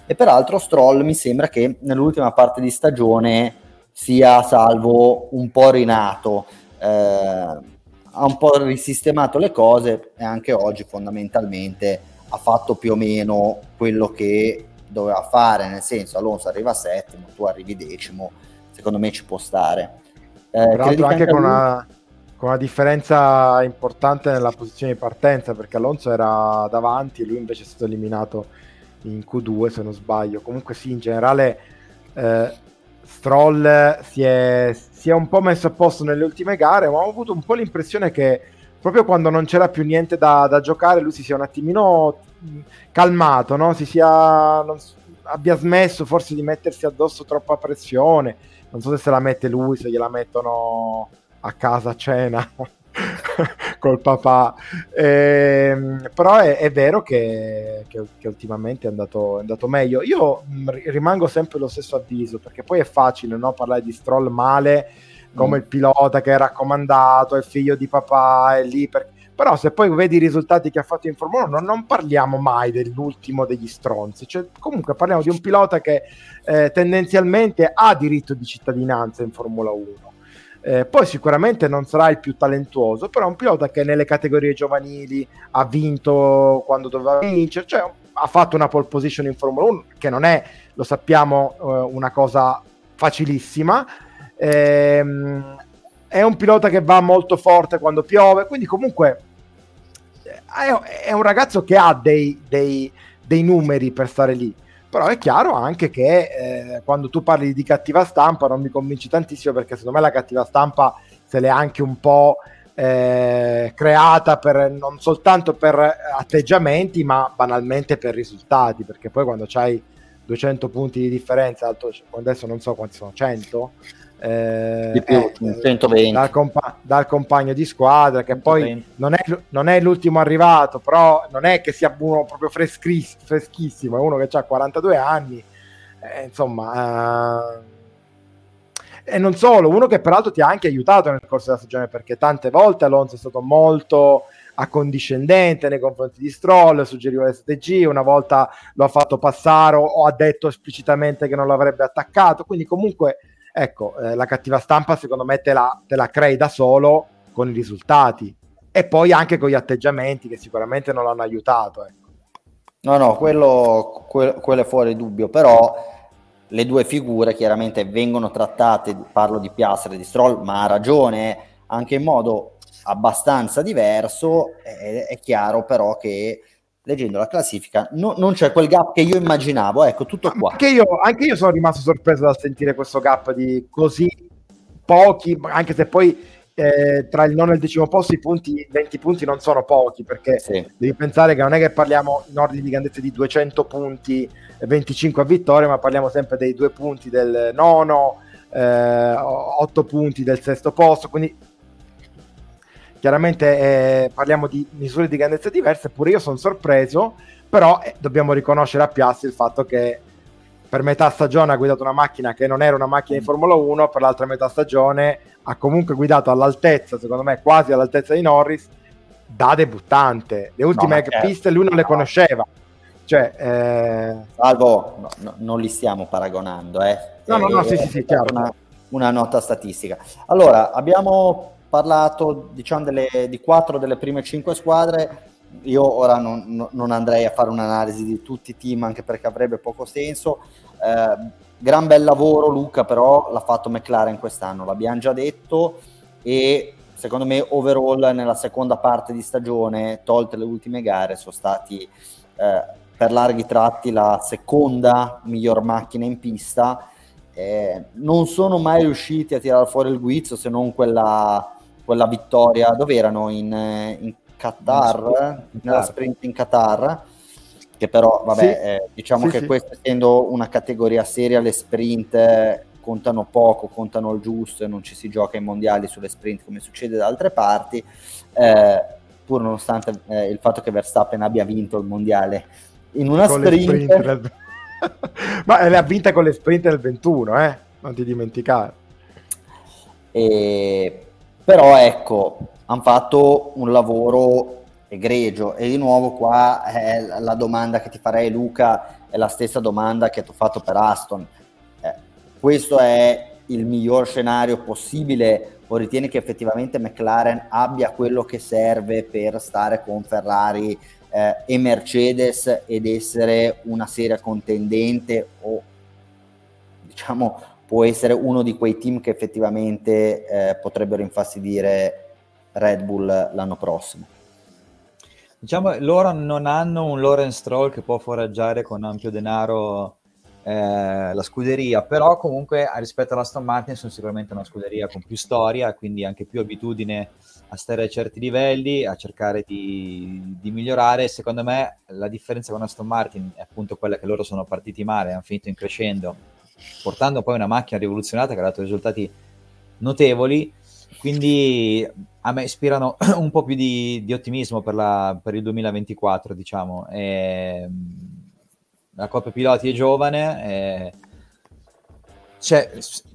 [SPEAKER 1] E peraltro Stroll mi sembra che nell'ultima parte di stagione sia salvo un po' rinato, eh, ha un po' risistemato le cose e anche oggi fondamentalmente ha fatto più o meno quello che doveva fare, nel senso Alonso arriva settimo, tu arrivi decimo, secondo me ci può stare.
[SPEAKER 2] Eh, Tra l'altro anche con una, con una, differenza importante nella posizione di partenza, perché Alonso era davanti e lui invece è stato eliminato in Q2 se non sbaglio. Comunque sì, in generale eh, Stroll si è, si è, un po' messo a posto nelle ultime gare, ma ho avuto un po' l'impressione che proprio quando non c'era più niente da, da giocare lui si sia un attimino calmato, no? si sia, non, abbia smesso forse di mettersi addosso troppa pressione non so se se la mette lui, se gliela mettono a casa a cena col papà. Ehm, però è, è vero che, che, che, ultimamente è andato, è andato meglio. Io mh, rimango sempre lo stesso avviso, perché poi è facile no? parlare di Stroll male come mm. il pilota che è raccomandato, è figlio di papà, è lì per però se poi vedi i risultati che ha fatto in Formula 1 non, parliamo mai dell'ultimo degli stronzi, cioè, comunque parliamo di un pilota che eh, tendenzialmente ha diritto di cittadinanza in Formula 1. Eh, poi sicuramente non sarà il più talentuoso, però è un pilota che nelle categorie giovanili ha vinto quando doveva vincere, cioè ha fatto una pole position in Formula 1 che non è, lo sappiamo, eh, una cosa facilissima. Ehm, è un pilota che va molto forte quando piove, quindi comunque è, un ragazzo che ha dei, dei, dei, numeri per stare lì. Però è chiaro anche che eh, quando tu parli di cattiva stampa non mi convinci tantissimo perché secondo me la cattiva stampa se l'è anche un po' eh, creata per, non soltanto per atteggiamenti ma banalmente per risultati perché poi quando c'hai 200 punti di differenza, adesso non so quanti sono, 100,
[SPEAKER 1] eh, di più, eh, 120
[SPEAKER 2] dal, compa- dal, compagno di squadra che 120. poi non è, non è, l'ultimo arrivato però non è che sia uno proprio freschis- freschissimo è uno che ha 42 anni eh, insomma eh, e non solo uno che peraltro ti ha anche aiutato nel corso della stagione perché tante volte Alonso è stato molto accondiscendente nei confronti di Stroll, suggeriva le strategie, una volta lo ha fatto passare o ha detto esplicitamente che non l'avrebbe attaccato, quindi comunque Ecco, eh, la cattiva stampa secondo me te la, te la crei da solo con i risultati e poi anche con gli atteggiamenti che sicuramente non l'hanno aiutato. Ecco.
[SPEAKER 1] No, no, quello, que- quello è fuori dubbio, però le due figure chiaramente vengono trattate, parlo di Piastre e di Stroll, ma ha ragione, anche in modo abbastanza diverso, è, è chiaro però che leggendo la classifica no, non c'è quel gap che io immaginavo, ecco tutto qua.
[SPEAKER 2] Anche io, anche io sono rimasto sorpreso dal sentire questo gap di così pochi, anche se poi eh, tra il nono e il decimo posto i punti, 20 punti non sono pochi, perché sì. devi pensare che non è che parliamo in ordine di grandezza di 200 punti, 25 a vittoria, ma parliamo sempre dei due punti del nono, eh, 8 punti del sesto posto, quindi chiaramente eh, parliamo di misure di grandezza diverse, pure io sono sorpreso, però eh, dobbiamo riconoscere a Piastri il fatto che per metà stagione ha guidato una macchina che non era una macchina di Formula 1, per l'altra metà stagione ha comunque guidato all'altezza, secondo me quasi all'altezza di Norris, da debuttante. Le ultime no, piste lui non le conosceva. Cioè, eh...
[SPEAKER 1] Salvo, no, no, non li stiamo paragonando, eh.
[SPEAKER 2] No, no, no, sì, sì, sì, chiaro.
[SPEAKER 1] Una, una nota statistica. Allora, abbiamo parlato, diciamo, delle, di quattro delle prime cinque squadre. Io ora non, non, andrei a fare un'analisi di tutti i team, anche perché avrebbe poco senso. Eh, gran bel lavoro, Luca, però l'ha fatto McLaren quest'anno, l'abbiamo già detto. E secondo me, overall, nella seconda parte di stagione, tolte le ultime gare, sono stati eh, per larghi tratti la seconda miglior macchina in pista. Eh, non sono mai riusciti a tirare fuori il guizzo se non quella, quella vittoria dove erano in, in Qatar, nella sprint in Qatar che però vabbè sì. eh, diciamo sì, che sì. questo essendo una categoria seria le sprint eh, contano poco, contano il giusto e non ci si gioca ai mondiali sulle sprint come succede da altre parti eh, pur nonostante eh, il fatto che Verstappen abbia vinto il mondiale in una con sprint, del...
[SPEAKER 2] ma le ha vinte con le sprint del 21 eh? non ti dimenticare
[SPEAKER 1] e... però ecco hanno fatto un lavoro egregio. E di nuovo qua eh, la domanda che ti farei Luca è la stessa domanda che ti ho fatto per Aston. Eh, questo è il miglior scenario possibile? O ritieni che effettivamente McLaren abbia quello che serve per stare con Ferrari eh, e Mercedes ed essere una seria contendente o diciamo può essere uno di quei team che effettivamente eh, potrebbero infastidire Red Bull l'anno prossimo.
[SPEAKER 3] Diciamo, loro non hanno un Lawrence Stroll che può foraggiare con ampio denaro eh, la scuderia, però comunque rispetto alla Aston Martin sono sicuramente una scuderia con più storia, quindi anche più abitudine a stare a certi livelli, a cercare di, di migliorare. Secondo me la differenza con Aston Martin è appunto quella che loro sono partiti male, hanno finito in crescendo, portando poi una macchina rivoluzionata che ha dato risultati notevoli. Quindi a me ispirano un po' più di, di ottimismo per, la, per, il 2024, diciamo. E, la Coppa Piloti è giovane, e,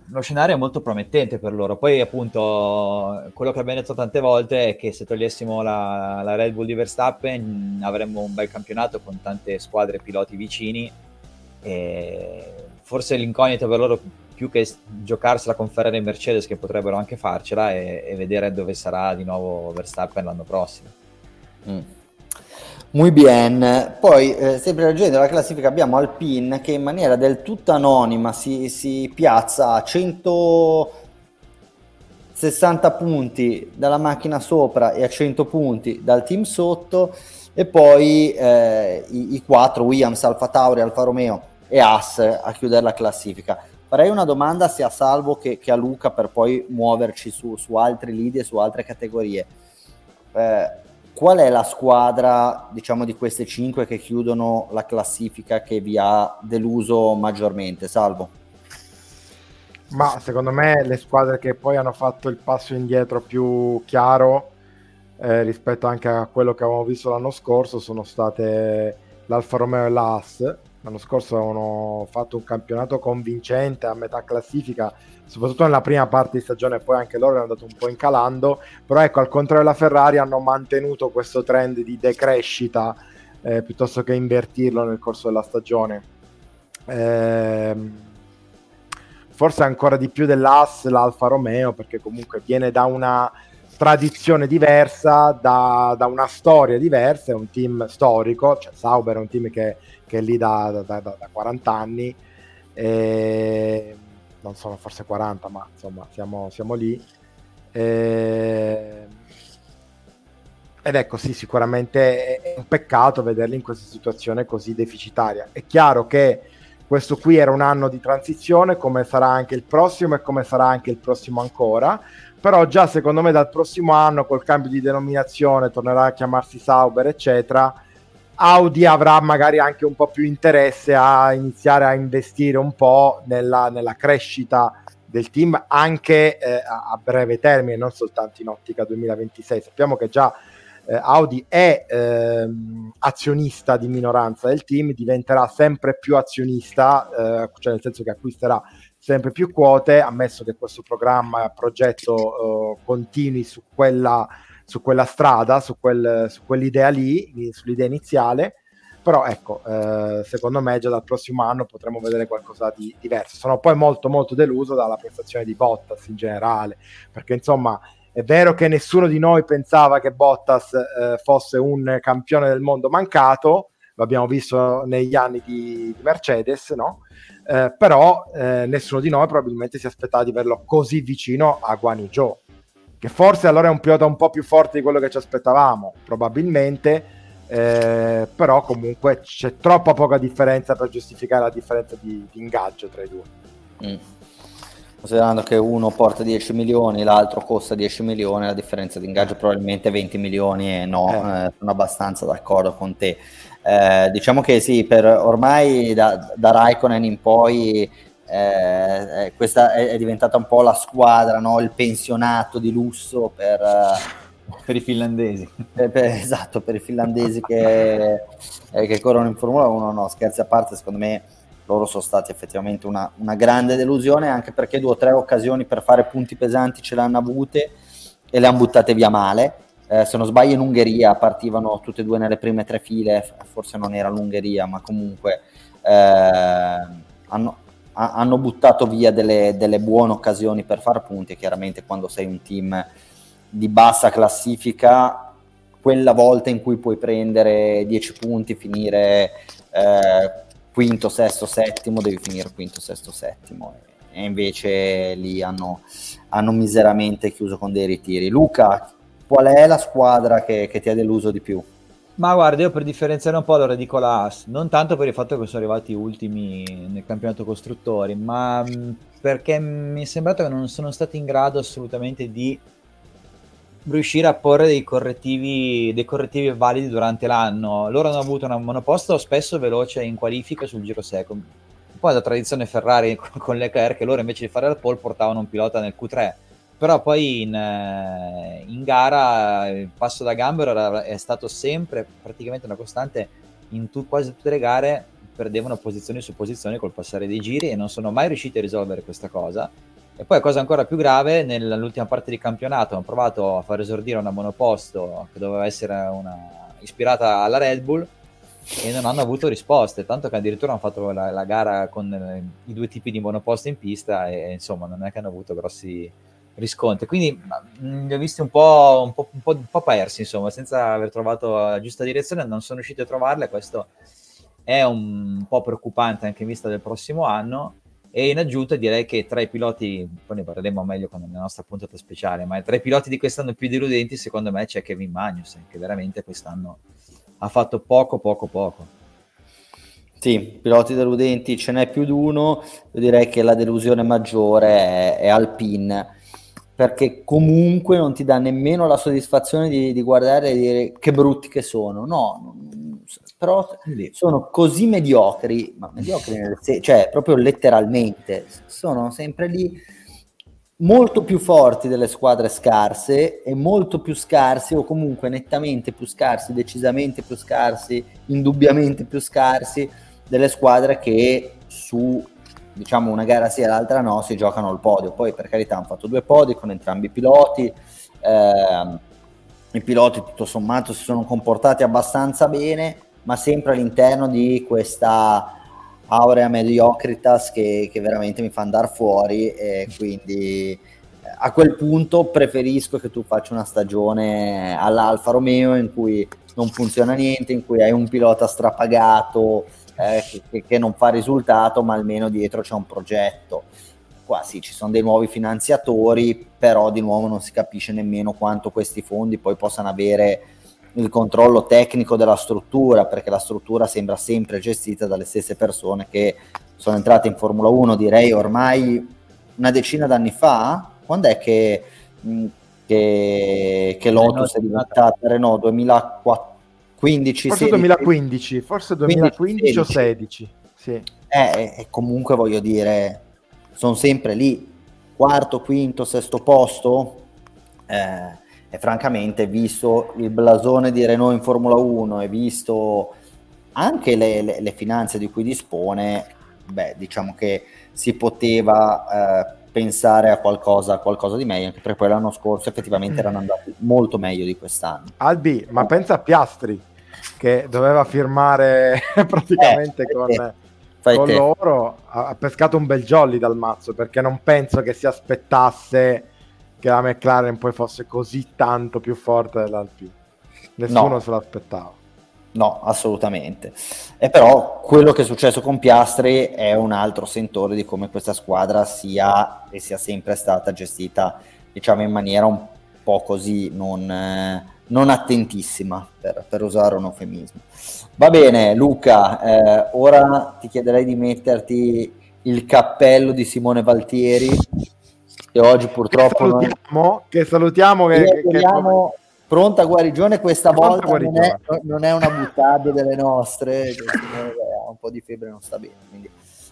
[SPEAKER 3] lo scenario è molto promettente per loro. Poi, appunto, quello che abbiamo detto tante volte è che se togliessimo la, la Red Bull di Verstappen avremmo un bel campionato con tante squadre piloti vicini. E forse l'incognita per loro più che giocarsela con Ferrari e Mercedes, che potrebbero anche farcela, e, e vedere dove sarà di nuovo Verstappen l'anno prossimo.
[SPEAKER 1] Mm. Muy bien, poi eh, sempre raggiungendo la classifica abbiamo Alpine che in maniera del tutto anonima si, si piazza a 160 punti dalla macchina sopra e a 100 punti dal team sotto e poi eh, i, i, quattro Williams, Alfa Tauri, Alfa Romeo e As a chiudere la classifica. Farei una domanda sia a Salvo che, che a Luca per poi muoverci su, su altri lead e su altre categorie. Eh, qual è la squadra, diciamo, di queste cinque che chiudono la classifica che vi ha deluso maggiormente? Salvo.
[SPEAKER 2] Ma secondo me le squadre che poi hanno fatto il passo indietro più chiaro eh, rispetto anche a quello che avevamo visto l'anno scorso sono state l'Alfa Romeo e l'As. L'anno scorso avevano fatto un campionato convincente a metà classifica, soprattutto nella prima parte di stagione, poi anche loro hanno andato un po' incalando, però ecco, al contrario della Ferrari hanno mantenuto questo trend di decrescita eh, piuttosto che invertirlo nel corso della stagione. Eh, forse ancora di più dell'As l'Alfa Romeo, perché comunque viene da una tradizione diversa, da, da, una storia diversa, è un team storico, cioè Sauber è un team che, che è lì da, da, da 40 anni. E non sono forse 40, ma insomma siamo, siamo lì. E... Ed ecco, sì, sicuramente è un peccato vederli in questa situazione così deficitaria. È chiaro che questo qui era un anno di transizione, come sarà anche il prossimo e come sarà anche il prossimo ancora, però già secondo me dal prossimo anno col cambio di denominazione tornerà a chiamarsi Sauber, eccetera, Audi avrà magari anche un po' più interesse a iniziare a investire un po' nella, nella crescita del team anche eh, a breve termine, non soltanto in ottica 2026. Sappiamo che già eh, Audi è ehm, azionista di minoranza del team, diventerà sempre più azionista, eh, cioè nel senso che acquisterà sempre più quote, ammesso che questo programma, progetto eh, continui su quella su quella strada, su, quel, su quell'idea lì, sull'idea iniziale. però ecco, eh, secondo me già dal prossimo anno potremo vedere qualcosa di diverso. Sono poi molto molto deluso dalla prestazione di Bottas in generale, perché insomma è vero che nessuno di noi pensava che Bottas eh, fosse un campione del mondo mancato, lo abbiamo visto negli anni di, di Mercedes, no? Eh, però eh, nessuno di noi probabilmente si aspettava di averlo così vicino a Guan Yu che forse allora è un pilota un po' più forte di quello che ci aspettavamo, probabilmente, eh, però comunque c'è troppa poca differenza per giustificare la differenza di, di ingaggio tra i due. Mm.
[SPEAKER 1] Considerando che uno porta 10 milioni, l'altro costa 10 milioni, la differenza di ingaggio probabilmente 20 milioni e no, eh. Eh, sono abbastanza d'accordo con te. Eh, diciamo che sì, per ormai da, da Raikkonen in poi eh, eh, questa è, è, diventata un po' la squadra, no? il pensionato di lusso per,
[SPEAKER 3] uh, per i finlandesi.
[SPEAKER 1] Per, per, esatto, per i finlandesi che, eh, che, corrono in Formula 1. No, scherzi a parte, secondo me loro sono stati effettivamente una, una, grande delusione, anche perché due o tre occasioni per fare punti pesanti ce l'hanno avute e le hanno buttate via male. Eh, se non sbaglio in Ungheria partivano tutte e due nelle prime tre file, forse non era l'Ungheria, ma comunque eh, hanno, ha, hanno buttato via delle, delle, buone occasioni per far punti. Chiaramente, quando sei un team di bassa classifica, quella volta in cui puoi prendere 10 punti, finire eh, quinto, sesto, settimo, devi finire quinto, sesto, settimo. E invece lì hanno, hanno miseramente chiuso con dei ritiri. Luca, qual è la squadra che, che ti ha deluso di più?
[SPEAKER 3] Ma guarda, io per differenziare un po' allora dico la AS, non tanto per il fatto che sono arrivati ultimi nel campionato costruttori, ma mm, perché mi è sembrato che non sono stati in grado assolutamente di riuscire a porre dei correttivi, dei correttivi validi durante l'anno. Loro hanno avuto un monoposto spesso veloce in qualifica sul giro secco. Poi la tradizione Ferrari con Leclerc, che loro invece di fare la pole portavano un pilota nel Q3 però poi in, eh, in, gara il passo da gambero è stato sempre praticamente una costante in tu, quasi tutte le gare perdevano posizioni su posizioni col passare dei giri e non sono mai riusciti a risolvere questa cosa. E poi cosa ancora più grave nell'ultima parte di campionato hanno provato a far esordire una monoposto che doveva essere una, ispirata alla Red Bull e non hanno avuto risposte, tanto che addirittura hanno fatto la, la gara con eh, i due tipi di monoposto in pista e insomma non è che hanno avuto grossi, riscontri. Quindi mh, li ho visti un po', un, po', un, po', un po', persi, insomma, senza aver trovato la giusta direzione, non sono riusciti a trovarla. Questo è un po' preoccupante anche in vista del prossimo anno. E in aggiunta direi che tra i piloti, poi ne parleremo meglio con la nostra puntata speciale, ma tra i piloti di quest'anno più deludenti, secondo me c'è Kevin Magnussen, che veramente quest'anno ha fatto poco, poco, poco.
[SPEAKER 1] Sì, piloti deludenti ce n'è più di uno, io direi che la delusione maggiore è, è Alpine perché comunque non ti dà nemmeno la soddisfazione di, di guardare e dire che brutti che sono, no, però sono così mediocri, ma mediocri nel cioè proprio letteralmente, sono sempre lì molto più forti delle squadre scarse e molto più scarsi o comunque nettamente più scarsi, decisamente più scarsi, indubbiamente più scarsi delle squadre che su diciamo una gara sì e l'altra no, si giocano il podio. Poi per carità hanno fatto due podi con entrambi i piloti. Eh, I piloti tutto sommato si sono comportati abbastanza bene, ma sempre all'interno di questa aurea mediocritas che, che veramente mi fa andare fuori e quindi a quel punto preferisco che tu faccia una stagione all'Alfa Romeo in cui non funziona niente, in cui hai un pilota strapagato, eh, che, che, non fa risultato, ma almeno dietro c'è un progetto. Qua sì, ci sono dei nuovi finanziatori, però di nuovo non si capisce nemmeno quanto questi fondi poi possano avere il controllo tecnico della struttura, perché la struttura sembra sempre gestita dalle stesse persone che sono entrate in Formula 1, direi ormai una decina d'anni fa. Quando è che, che, che Lotus è diventata Renault 2004? 15,
[SPEAKER 2] forse 2015, forse 2015 o 16. Sì.
[SPEAKER 1] Eh, e comunque voglio dire, sono sempre lì, quarto, quinto, sesto posto. Eh, e francamente, visto il blasone di Renault in Formula 1 e visto anche le, le, le finanze di cui dispone, beh, diciamo che si poteva eh, pensare a qualcosa, qualcosa, di meglio, anche perché poi l'anno scorso effettivamente erano andati molto meglio di quest'anno.
[SPEAKER 2] Albi, ma pensa a Piastri, che doveva firmare praticamente eh, con, con loro, ha, ha pescato un bel jolly dal mazzo perché non penso che si aspettasse che la McLaren poi fosse così tanto più forte dell'Alpine. Nessuno no. se l'aspettava.
[SPEAKER 1] No, assolutamente. E però quello che è successo con Piastri è un altro sentore di come questa squadra sia e sia sempre stata gestita, diciamo, in maniera un po' così non, eh, non attentissima, per, per, usare un eufemismo. Va bene, Luca, eh, ora ti chiederei di metterti il cappello di Simone Valtieri, che oggi purtroppo...
[SPEAKER 2] Che salutiamo, noi... che, salutiamo che, che, che
[SPEAKER 1] pronta guarigione questa volta non è, non è, una buttabile delle nostre ha un po' di febbre non sta bene quindi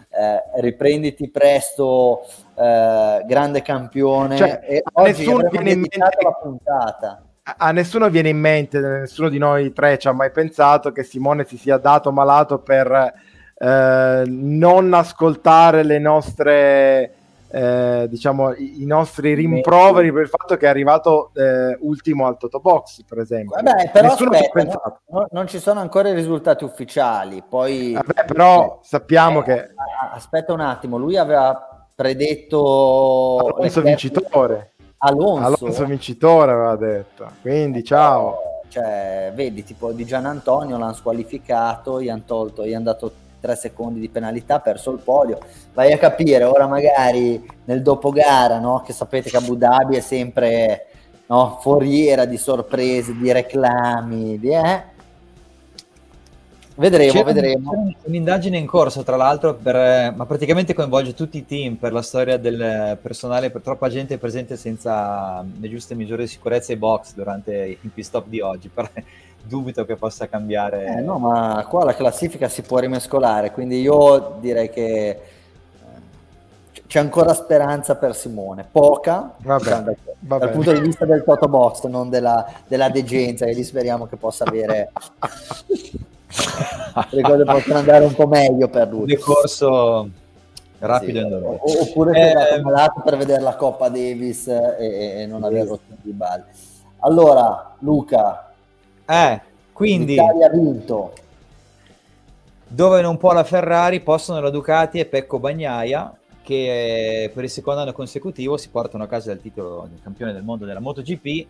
[SPEAKER 1] eh, riprenditi presto eh, grande campione
[SPEAKER 2] cioè, e oggi nessuno viene in mente la puntata a nessuno viene in mente, nessuno di noi tre ci ha mai pensato che Simone si sia dato malato per eh, non ascoltare le nostre eh, diciamo, i, i, nostri rimproveri per il fatto che è arrivato eh, ultimo al Toto Box, per esempio.
[SPEAKER 1] Vabbè, però aspetta, no, non ci sono ancora i risultati ufficiali. Poi,
[SPEAKER 2] Vabbè, però eh, sappiamo che.
[SPEAKER 1] Aspetta un attimo, lui aveva predetto
[SPEAKER 2] Alonso vincitore.
[SPEAKER 1] Alonso.
[SPEAKER 2] Alonso vincitore aveva detto. Quindi ciao.
[SPEAKER 1] Cioè, vedi, tipo di Gian Antonio l'hanno squalificato, gli hanno tolto, gli hanno dato 3 secondi di penalità, perso il podio. Vai a capire, ora magari nel dopogara, no? che sapete che Abu Dhabi è sempre no? foriera di sorprese, di reclami, di, eh? Vedremo, c'è vedremo.
[SPEAKER 3] Un, un'indagine in corso, tra l'altro, per, ma praticamente coinvolge tutti i team per la storia del personale, per troppa gente presente senza le giuste misure di sicurezza ai box durante il pit stop di oggi. Per, dubito che possa cambiare.
[SPEAKER 1] Eh, no, ma qua la classifica si può rimescolare, quindi io direi che eh, c'è ancora speranza per Simone, poca
[SPEAKER 2] vabbè,
[SPEAKER 1] diciamo, dal, vabbè. dal punto di vista del Toto Box, non della, della degenza, che lì speriamo che possa avere le cose possono andare un po' meglio per lui. Un
[SPEAKER 3] decorso rapido sì, e
[SPEAKER 1] doloroso. Oppure eh, è malato per vedere la Coppa Davis e, e non aver rotto i balli. Allora, Luca,
[SPEAKER 3] eh, quindi...
[SPEAKER 1] L'Italia ha vinto.
[SPEAKER 3] Dove non può la Ferrari, possono la Ducati e Pecco Bagnaia, che per il secondo anno consecutivo si portano a casa il titolo di campione del mondo della MotoGP.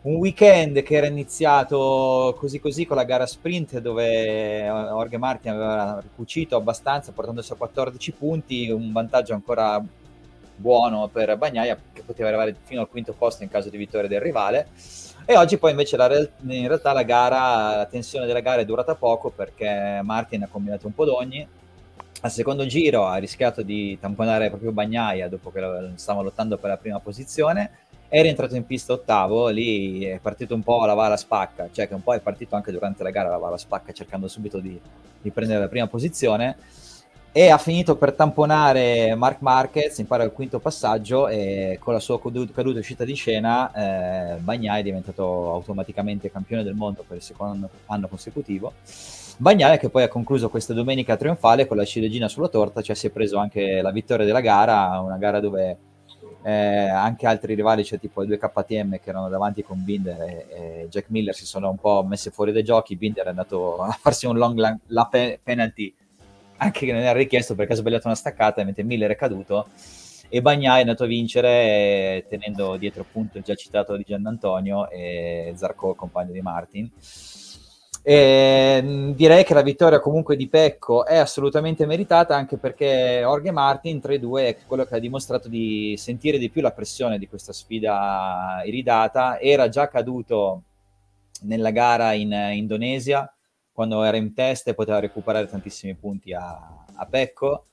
[SPEAKER 3] Un weekend che era iniziato così così con la gara sprint dove Jorge Martin aveva ricucito abbastanza portandosi a 14 punti, un vantaggio ancora buono per Bagnaia che poteva arrivare fino al quinto posto in caso di vittoria del rivale e oggi poi invece la, in realtà la gara, la tensione della gara è durata poco perché Martin ha combinato un po' d'ogni. Al secondo giro ha rischiato di tamponare proprio Bagnaia dopo che stava lottando per la prima posizione. È rientrato in pista ottavo, lì è partito un po' la vala spacca, cioè che un po' è partito anche durante la gara la vala spacca cercando subito di, di prendere la prima posizione e ha finito per tamponare Mark Marquez, impara il quinto passaggio e con la sua caduta e uscita di scena eh, Bagnai è diventato automaticamente campione del mondo per il secondo anno consecutivo. Bagnai che poi ha concluso questa domenica trionfale con la ciliegina sulla torta, cioè si è preso anche la vittoria della gara, una gara dove eh, anche altri rivali, cioè tipo i due KTM che erano davanti con Binder e, e, Jack Miller si sono un po' messi fuori dai giochi, Binder è andato a farsi un long la penalty anche che non era richiesto perché ha sbagliato una staccata mentre Miller è caduto e Bagnai è andato a vincere eh, tenendo dietro appunto il già citato di Gian Antonio e Zarco, compagno di Martin. E, direi che la vittoria comunque di Pecco è assolutamente meritata anche perché Jorge Martin 3-2 è quello che ha dimostrato di sentire di più la pressione di questa sfida iridata. Era già caduto nella gara in Indonesia quando era in testa e poteva recuperare tantissimi punti a, a Pecco.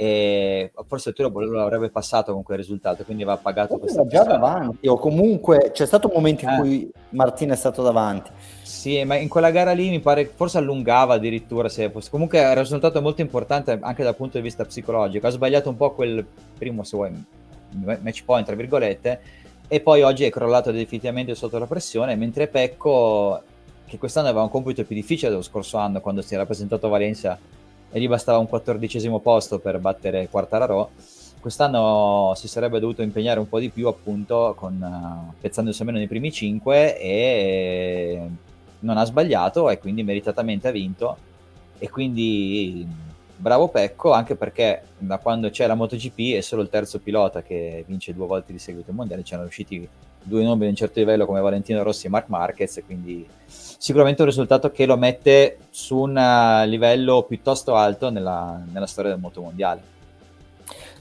[SPEAKER 3] E forse tu lo avrebbe passato con quel risultato quindi va pagato
[SPEAKER 1] questo già davanti o comunque c'è stato un momento in eh. cui Martina è stato davanti
[SPEAKER 3] sì ma in quella gara lì mi pare forse allungava addirittura se fosse. comunque era un risultato molto importante anche dal punto di vista psicologico ha sbagliato un po' quel primo se vuoi match point tra virgolette e poi oggi è crollato definitivamente sotto la pressione mentre Pecco che quest'anno aveva un compito più difficile dello scorso anno quando si era presentato a Valencia e gli bastava un quattordicesimo posto per battere Quartararo. Quest'anno si sarebbe dovuto impegnare un po' di più, appunto, con, uh, pezzandosi almeno nei primi cinque e non ha sbagliato e quindi meritatamente ha vinto e quindi bravo Pecco anche perché da quando c'è la MotoGP è solo il terzo pilota che vince due volte di seguito il mondiale, c'erano usciti due nomi di un certo livello come Valentino Rossi e Mark Marquez, quindi sicuramente un risultato che lo mette su un livello piuttosto alto nella, nella storia del moto mondiale.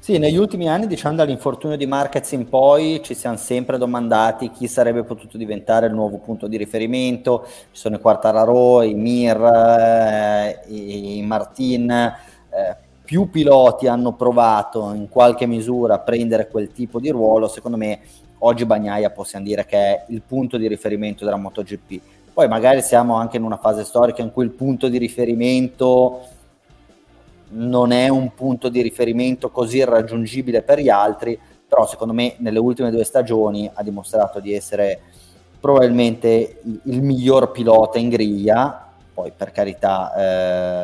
[SPEAKER 1] Sì, negli ultimi anni, diciamo dall'infortunio di Marquez in poi, ci siamo sempre domandati chi sarebbe potuto diventare il nuovo punto di riferimento. Ci sono i Quartararo, i Mir, eh, i Martin. Eh, più piloti hanno provato in qualche misura a prendere quel tipo di ruolo. Secondo me, oggi Bagnaia possiamo dire che è il punto di riferimento della MotoGP. Poi magari siamo anche in una fase storica in cui il punto di riferimento non è un punto di riferimento così irraggiungibile per gli altri, però secondo me nelle ultime due stagioni ha dimostrato di essere probabilmente il miglior pilota in griglia, poi per carità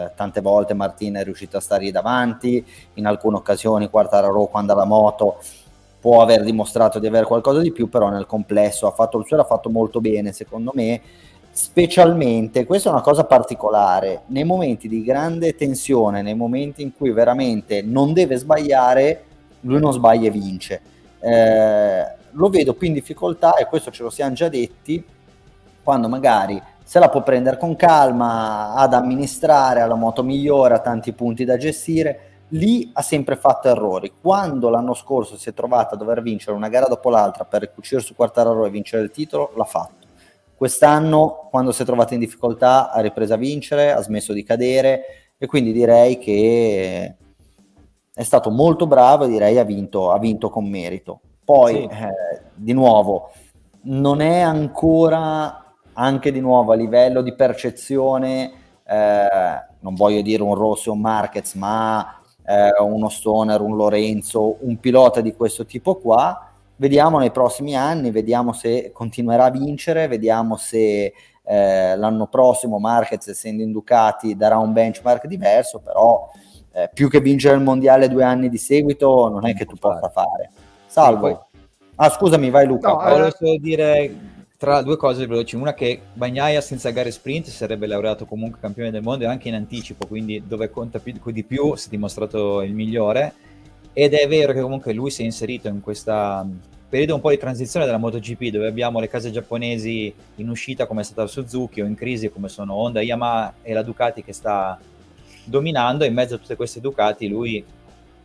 [SPEAKER 1] eh, tante volte Martin è riuscito a stargli davanti, in alcune occasioni Quartararo quando ha la moto può aver dimostrato di avere qualcosa di più, però nel complesso ha fatto il suo, l'ha fatto molto bene secondo me specialmente, questa è una cosa particolare, nei momenti di grande tensione, nei momenti in cui veramente non deve sbagliare, lui non sbaglia e vince. Eh, lo vedo più in difficoltà e questo ce lo siamo già detti, quando magari se la può prendere con calma, ad amministrare, ha la moto migliore, ha tanti punti da gestire, lì ha sempre fatto errori. Quando l'anno scorso si è trovata a dover vincere una gara dopo l'altra per ricucire su Quartararo e vincere il titolo, l'ha fatto Quest'anno, quando si è trovato in difficoltà, ha ripreso a vincere, ha smesso di cadere e quindi direi che è stato molto bravo e direi ha vinto, ha vinto con merito. Poi, sì. eh, di nuovo, non è ancora, anche di nuovo a livello di percezione, eh, non voglio dire un Rossi o un Marquez, ma eh, uno Stoner, un Lorenzo, un pilota di questo tipo qua, Vediamo nei prossimi anni, vediamo se continuerà a vincere, vediamo se eh, l'anno prossimo Marquez, essendo in Ducati, darà un benchmark diverso, però eh, più che vincere il mondiale due anni di seguito non è che tu possa fare. Salvo. Ah, scusami, vai Luca. No,
[SPEAKER 3] volevo solo dire tra due cose veloci. Una che Bagnaia senza gare sprint sarebbe laureato comunque campione del mondo e anche in anticipo, quindi dove conta più, di più si è dimostrato il migliore ed è vero che comunque lui si è inserito in questo periodo un po' di transizione della MotoGP dove abbiamo le case giapponesi in uscita come è stata Suzuki o in crisi come sono Honda, Yamaha e la Ducati che sta dominando. In mezzo a tutte queste Ducati lui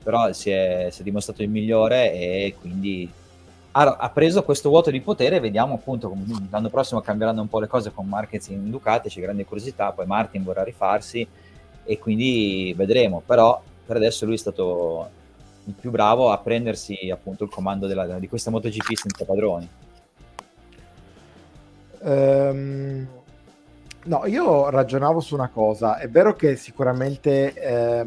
[SPEAKER 3] però si è, si è dimostrato il migliore e quindi ha, ha, preso questo vuoto di potere. Vediamo appunto come l'anno prossimo cambieranno un po' le cose con Marquez in Ducati c'è grande curiosità poi Martin vorrà rifarsi e quindi vedremo. Però per adesso lui è stato il più bravo a prendersi appunto il comando della, di questa MotoGP senza padroni.
[SPEAKER 2] Um, no, io ragionavo su una cosa. È vero che sicuramente eh,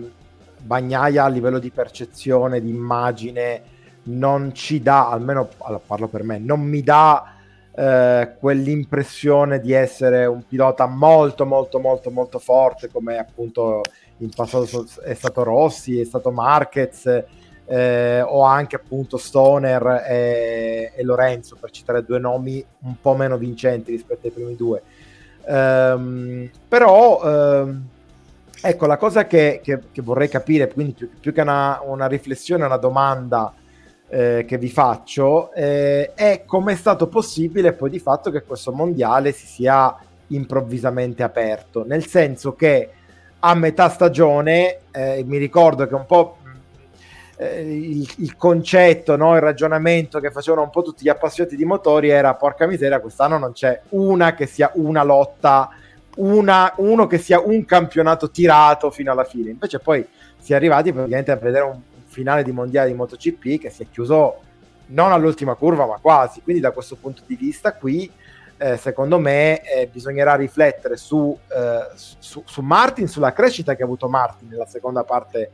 [SPEAKER 2] Bagnaia a livello di percezione, di immagine, non ci dà, almeno allora, parlo per me, non mi dà eh, quell'impressione di essere un pilota molto molto molto molto forte come appunto in passato è stato Rossi, è stato Marquez eh, o anche appunto Stoner e, e, Lorenzo, per citare due nomi un po' meno vincenti rispetto ai primi due. Um, però, um, ecco, la cosa che, che, che, vorrei capire, quindi più, più che una, una, riflessione, una domanda eh, che vi faccio, eh, è come è stato possibile poi di fatto che questo mondiale si sia improvvisamente aperto, nel senso che a metà stagione, eh, mi ricordo che un po' eh, il, il, concetto, no? il ragionamento che facevano un po' tutti gli appassionati di motori era porca miseria, quest'anno non c'è una che sia una lotta, una, uno che sia un campionato tirato fino alla fine. Invece poi si è arrivati praticamente a vedere un, finale di mondiale di MotoGP che si è chiuso non all'ultima curva ma quasi, quindi da questo punto di vista qui eh, secondo me eh, bisognerà riflettere su, eh, su, su, Martin, sulla crescita che ha avuto Martin nella seconda parte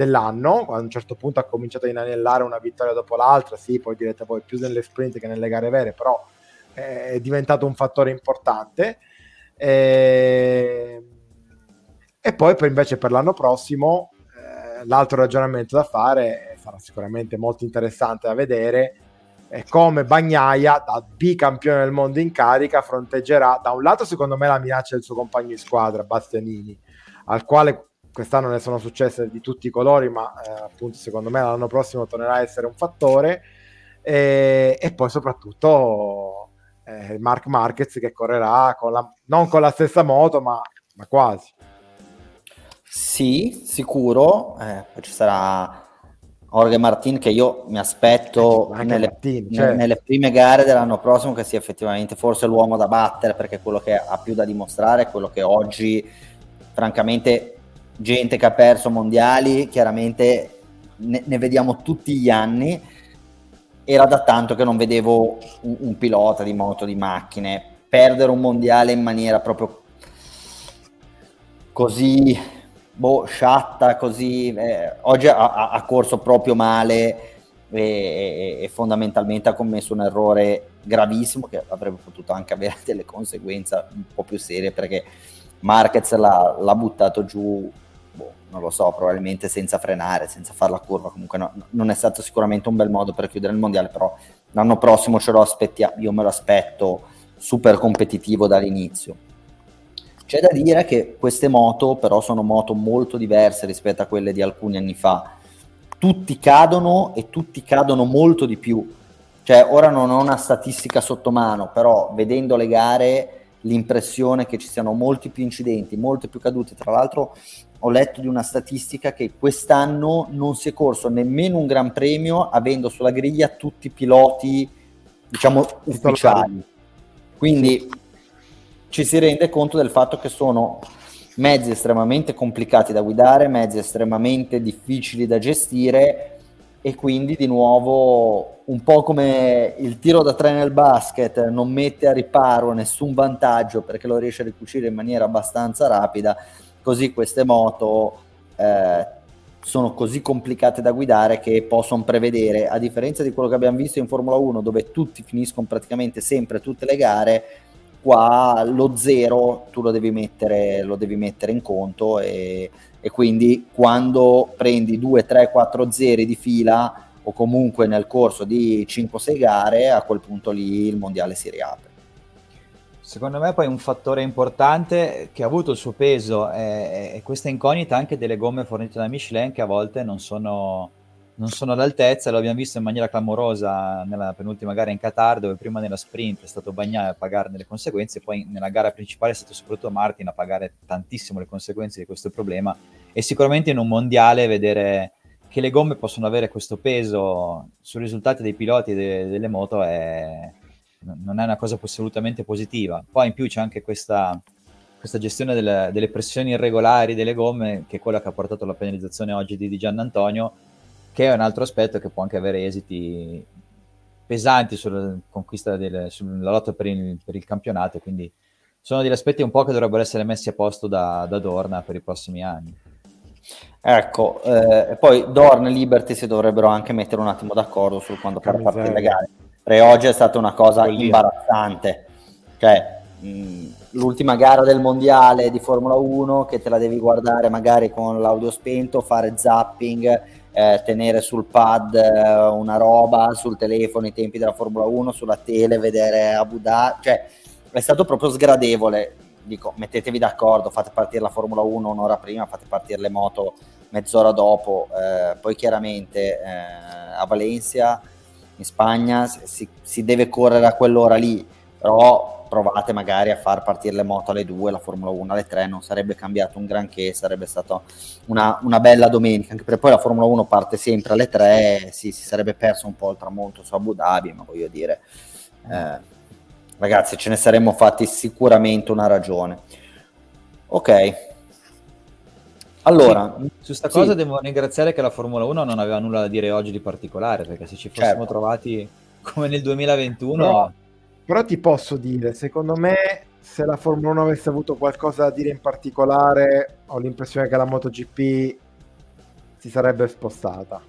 [SPEAKER 2] dell'anno, a un certo punto ha cominciato a inanellare una vittoria dopo l'altra, sì, poi direte poi più nelle sprint che nelle gare vere, però è diventato un fattore importante. E, e poi per invece per l'anno prossimo eh, l'altro ragionamento da fare sarà sicuramente molto interessante da vedere E come Bagnaia, da bicampione del mondo in carica, fronteggerà da un lato, secondo me, la minaccia del suo compagno di squadra, Bastianini, al quale quest'anno ne sono successe di tutti i colori, ma eh, appunto secondo me l'anno prossimo tornerà a essere un fattore. E, e poi soprattutto eh, Mark Marquez che correrà con la, non con la stessa moto, ma, ma quasi.
[SPEAKER 1] Sì, sicuro. Eh, poi ci sarà Jorge Martin che io mi aspetto nelle, Martin, cioè. nelle, prime gare dell'anno prossimo che sia effettivamente forse l'uomo da battere perché quello che ha più da dimostrare è quello che oggi francamente gente che ha perso mondiali chiaramente ne, ne vediamo tutti gli anni. Era da tanto che non vedevo un, un pilota di moto di macchine. Perdere un mondiale in maniera proprio così boh, sciatta così, eh, oggi ha, ha, corso proprio male e, e, e, fondamentalmente ha commesso un errore gravissimo che avrebbe potuto anche avere delle conseguenze un po' più serie perché Marquez l'ha, l'ha buttato giù, boh, non lo so, probabilmente senza frenare, senza fare la curva, comunque no, non è stato sicuramente un bel modo per chiudere il mondiale, però l'anno prossimo ce lo aspettiamo, io me lo aspetto super competitivo dall'inizio c'è da dire che queste moto però sono moto molto diverse rispetto a quelle di alcuni anni fa. Tutti cadono e tutti cadono molto di più. Cioè, ora non ho una statistica sotto mano, però vedendo le gare l'impressione che ci siano molti più incidenti, molte più cadute. Tra l'altro ho letto di una statistica che quest'anno non si è corso nemmeno un gran premio avendo sulla griglia tutti i piloti, diciamo, ufficiali. Quindi ci si rende conto del fatto che sono mezzi estremamente complicati da guidare, mezzi estremamente difficili da gestire e quindi di nuovo un po' come il tiro da tre nel basket non mette a riparo nessun vantaggio perché lo riesce a ricucire in maniera abbastanza rapida, così queste moto eh, sono così complicate da guidare che possono prevedere, a differenza di quello che abbiamo visto in Formula 1 dove tutti finiscono praticamente sempre tutte le gare, qua lo zero tu lo devi mettere, lo devi mettere in conto e, e, quindi quando prendi 2, 3, 4 zeri di fila o comunque nel corso di 5-6 gare a quel punto lì il mondiale si riapre.
[SPEAKER 3] Secondo me poi un fattore importante che ha avuto il suo peso è, è questa incognita anche delle gomme fornite da Michelin che a volte non sono non sono all'altezza, lo abbiamo visto in maniera clamorosa nella penultima gara in Qatar, dove prima nella sprint è stato Bagnaia a pagarne le conseguenze, poi nella gara principale è stato soprattutto Martin a pagare tantissimo le conseguenze di questo problema. E sicuramente in un mondiale vedere che le gomme possono avere questo peso sui risultati dei piloti e de- delle moto è... non è una cosa assolutamente positiva. Poi in più c'è anche questa, questa gestione delle, delle pressioni irregolari delle gomme, che è quella che ha portato alla penalizzazione oggi di, di Gian Antonio, che è un altro aspetto che può anche avere esiti pesanti sulla conquista del, sulla lotta per il, per il campionato, quindi sono degli aspetti un po' che dovrebbero essere messi a posto da, da Dorna per i prossimi anni.
[SPEAKER 1] Ecco, eh, poi Dorn e Liberty si dovrebbero anche mettere un attimo d'accordo su quando fare partire le gare. Oggi è stata una cosa imbarazzante. Cioè, mh, l'ultima gara del mondiale di Formula 1 che te la devi guardare magari con l'audio spento, fare zapping eh, tenere sul pad eh, una roba, sul telefono i tempi della Formula 1, sulla tele, vedere Abu Dhabi, cioè è stato proprio sgradevole. Dico, mettetevi d'accordo, fate partire la Formula 1 un'ora prima, fate partire le moto mezz'ora dopo, eh, poi chiaramente eh, a Valencia, in Spagna, si, si deve correre a quell'ora lì, però provate magari a far partire le moto alle 2, la Formula 1 alle 3, non sarebbe cambiato un granché, sarebbe stata una, una, bella domenica, anche perché poi la Formula 1 parte sempre alle 3, sì, si sarebbe perso un po' il tramonto su Abu Dhabi, ma voglio dire, eh, ragazzi, ce ne saremmo fatti sicuramente una ragione. Ok. Allora,
[SPEAKER 3] sì, su questa cosa sì. devo ringraziare che la Formula 1 non aveva nulla da dire oggi di particolare, perché se ci fossimo certo. trovati come nel 2021... No
[SPEAKER 2] però ti posso dire, secondo me, se la Formula 1 avesse avuto qualcosa da dire in particolare, ho l'impressione che la MotoGP si sarebbe spostata.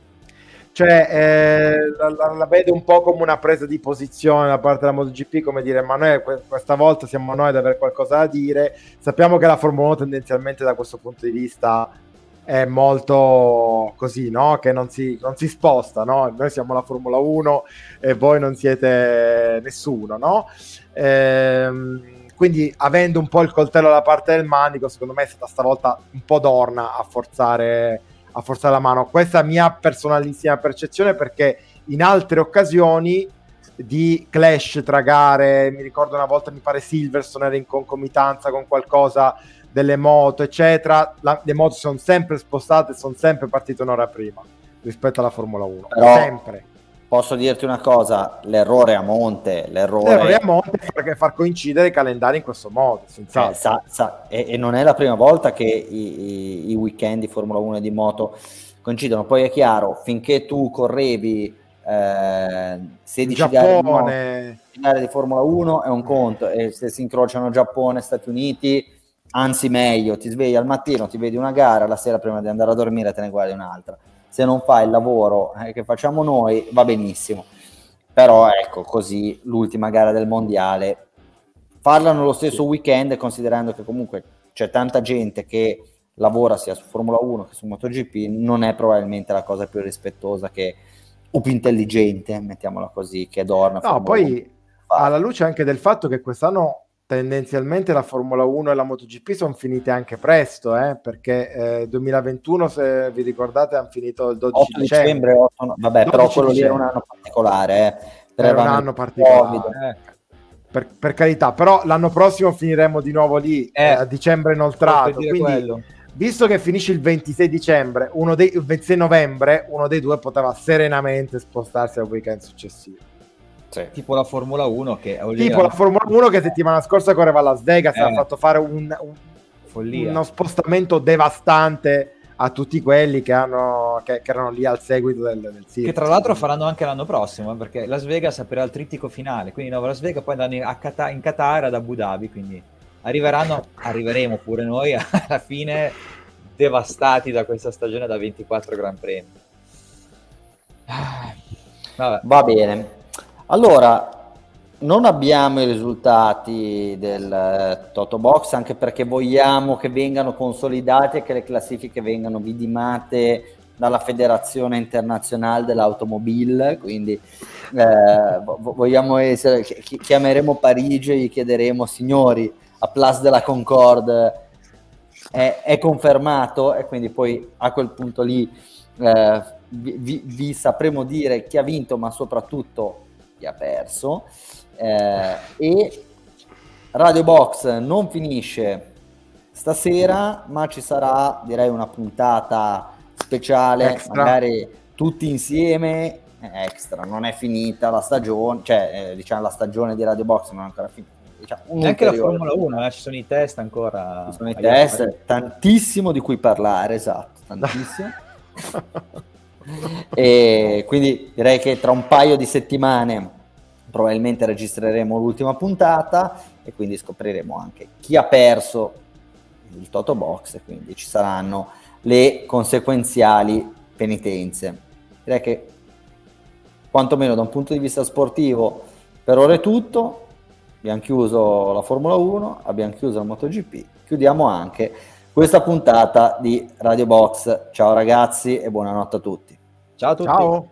[SPEAKER 2] Cioè, eh, la, la, la, vedo un po' come una presa di posizione da parte della MotoGP, come dire, ma noi questa volta siamo noi ad avere qualcosa da dire. Sappiamo che la Formula 1 tendenzialmente da questo punto di vista è molto così, no? Che non si, non si sposta, no? Noi siamo la Formula 1 e voi non siete nessuno, no? Ehm, quindi avendo un po' il coltello alla parte del manico, secondo me è stata stavolta un po' Dorna a forzare, a forzare la mano. Questa è la mia personalissima percezione perché in altre occasioni di clash tra gare, mi ricordo una volta mi pare Silverstone era in concomitanza con qualcosa delle moto, eccetera, la, le moto sono sempre spostate, sono sempre partite un'ora prima rispetto alla Formula 1.
[SPEAKER 1] Però,
[SPEAKER 2] sempre.
[SPEAKER 1] Posso dirti una cosa, l'errore a monte, l'errore,
[SPEAKER 2] l'errore a monte è far coincidere i calendari in questo modo,
[SPEAKER 1] eh, sa, sa, e, e, non è la prima volta che i, i, i weekend di Formula 1 e di moto coincidono. Poi è chiaro, finché tu correvi eh, 16 gare di, gare di Formula 1 è un conto, e se si incrociano Giappone e Stati Uniti anzi meglio, ti svegli al mattino, ti vedi una gara, la sera prima di andare a dormire te ne guardi un'altra. Se non fai il lavoro eh, che facciamo noi va benissimo, però ecco così l'ultima gara del mondiale parlano lo stesso weekend considerando che comunque c'è tanta gente che lavora sia su Formula 1 che su MotoGP, non è probabilmente la cosa più rispettosa che o più intelligente, mettiamola così, che dorme.
[SPEAKER 2] No, Formula poi 1. alla luce anche del fatto che quest'anno tendenzialmente la Formula 1 e la MotoGP sono finite anche presto, eh, perché eh, 2021, se vi ricordate, hanno finito il 12 dicembre. dicembre
[SPEAKER 1] 8, no, vabbè, però quello dicembre. lì è un anno particolare. Eh.
[SPEAKER 2] È un anno particolare. Eh. Per, per, carità, però l'anno prossimo finiremo di nuovo lì eh, a dicembre inoltrato. Quindi, quello. visto che finisce il 26 dicembre, uno dei, il 26 novembre, uno dei due poteva serenamente spostarsi al weekend successivo.
[SPEAKER 3] Sì. Tipo la Formula 1 che...
[SPEAKER 2] Tipo la Formula 1 che settimana scorsa correva a Las Vegas eh. ha fatto fare un, un, uno spostamento devastante a tutti quelli che, hanno, che, che erano lì al seguito del, del
[SPEAKER 3] circo. Che tra l'altro faranno anche l'anno prossimo, eh, perché Las Vegas aprirà il trittico finale, quindi Nuova Las Vegas poi andranno in, Qatar, in Qatar ad Abu Dhabi, quindi arriveranno, arriveremo pure noi alla fine devastati da questa stagione da 24 Gran Premi.
[SPEAKER 1] Ah, Va bene, allora, non abbiamo i risultati del eh, Toto Box anche perché vogliamo che vengano consolidati e che le classifiche vengano vidimate dalla Federazione Internazionale dell'Automobile, quindi eh, vogliamo essere, chiameremo Parigi e gli chiederemo signori, a Place de la Concorde è, è, confermato? E quindi poi a quel punto lì eh, vi, vi sapremo dire chi ha vinto, ma soprattutto chi ha perso. Eh, e Radio Box non finisce stasera, ma ci sarà direi una puntata speciale, extra. magari tutti insieme. Eh, extra, non è finita la stagione, cioè eh, diciamo la stagione di Radio Box non è ancora finita.
[SPEAKER 3] Diciamo, Anche la Formula 1, eh, ci sono i test ancora.
[SPEAKER 1] Ci sono i test, tantissimo di cui parlare, esatto, tantissimo. e quindi direi che tra un paio di settimane probabilmente registreremo l'ultima puntata e quindi scopriremo anche chi ha perso il Toto Box e quindi ci saranno le conseguenziali penitenze. Direi che quantomeno da un punto di vista sportivo per ora è tutto. Abbiamo chiuso la Formula 1, abbiamo chiuso la MotoGP, chiudiamo anche questa puntata di Radio Box. Ciao ragazzi e buonanotte a tutti.
[SPEAKER 3] Ciao a tutti. Ciao.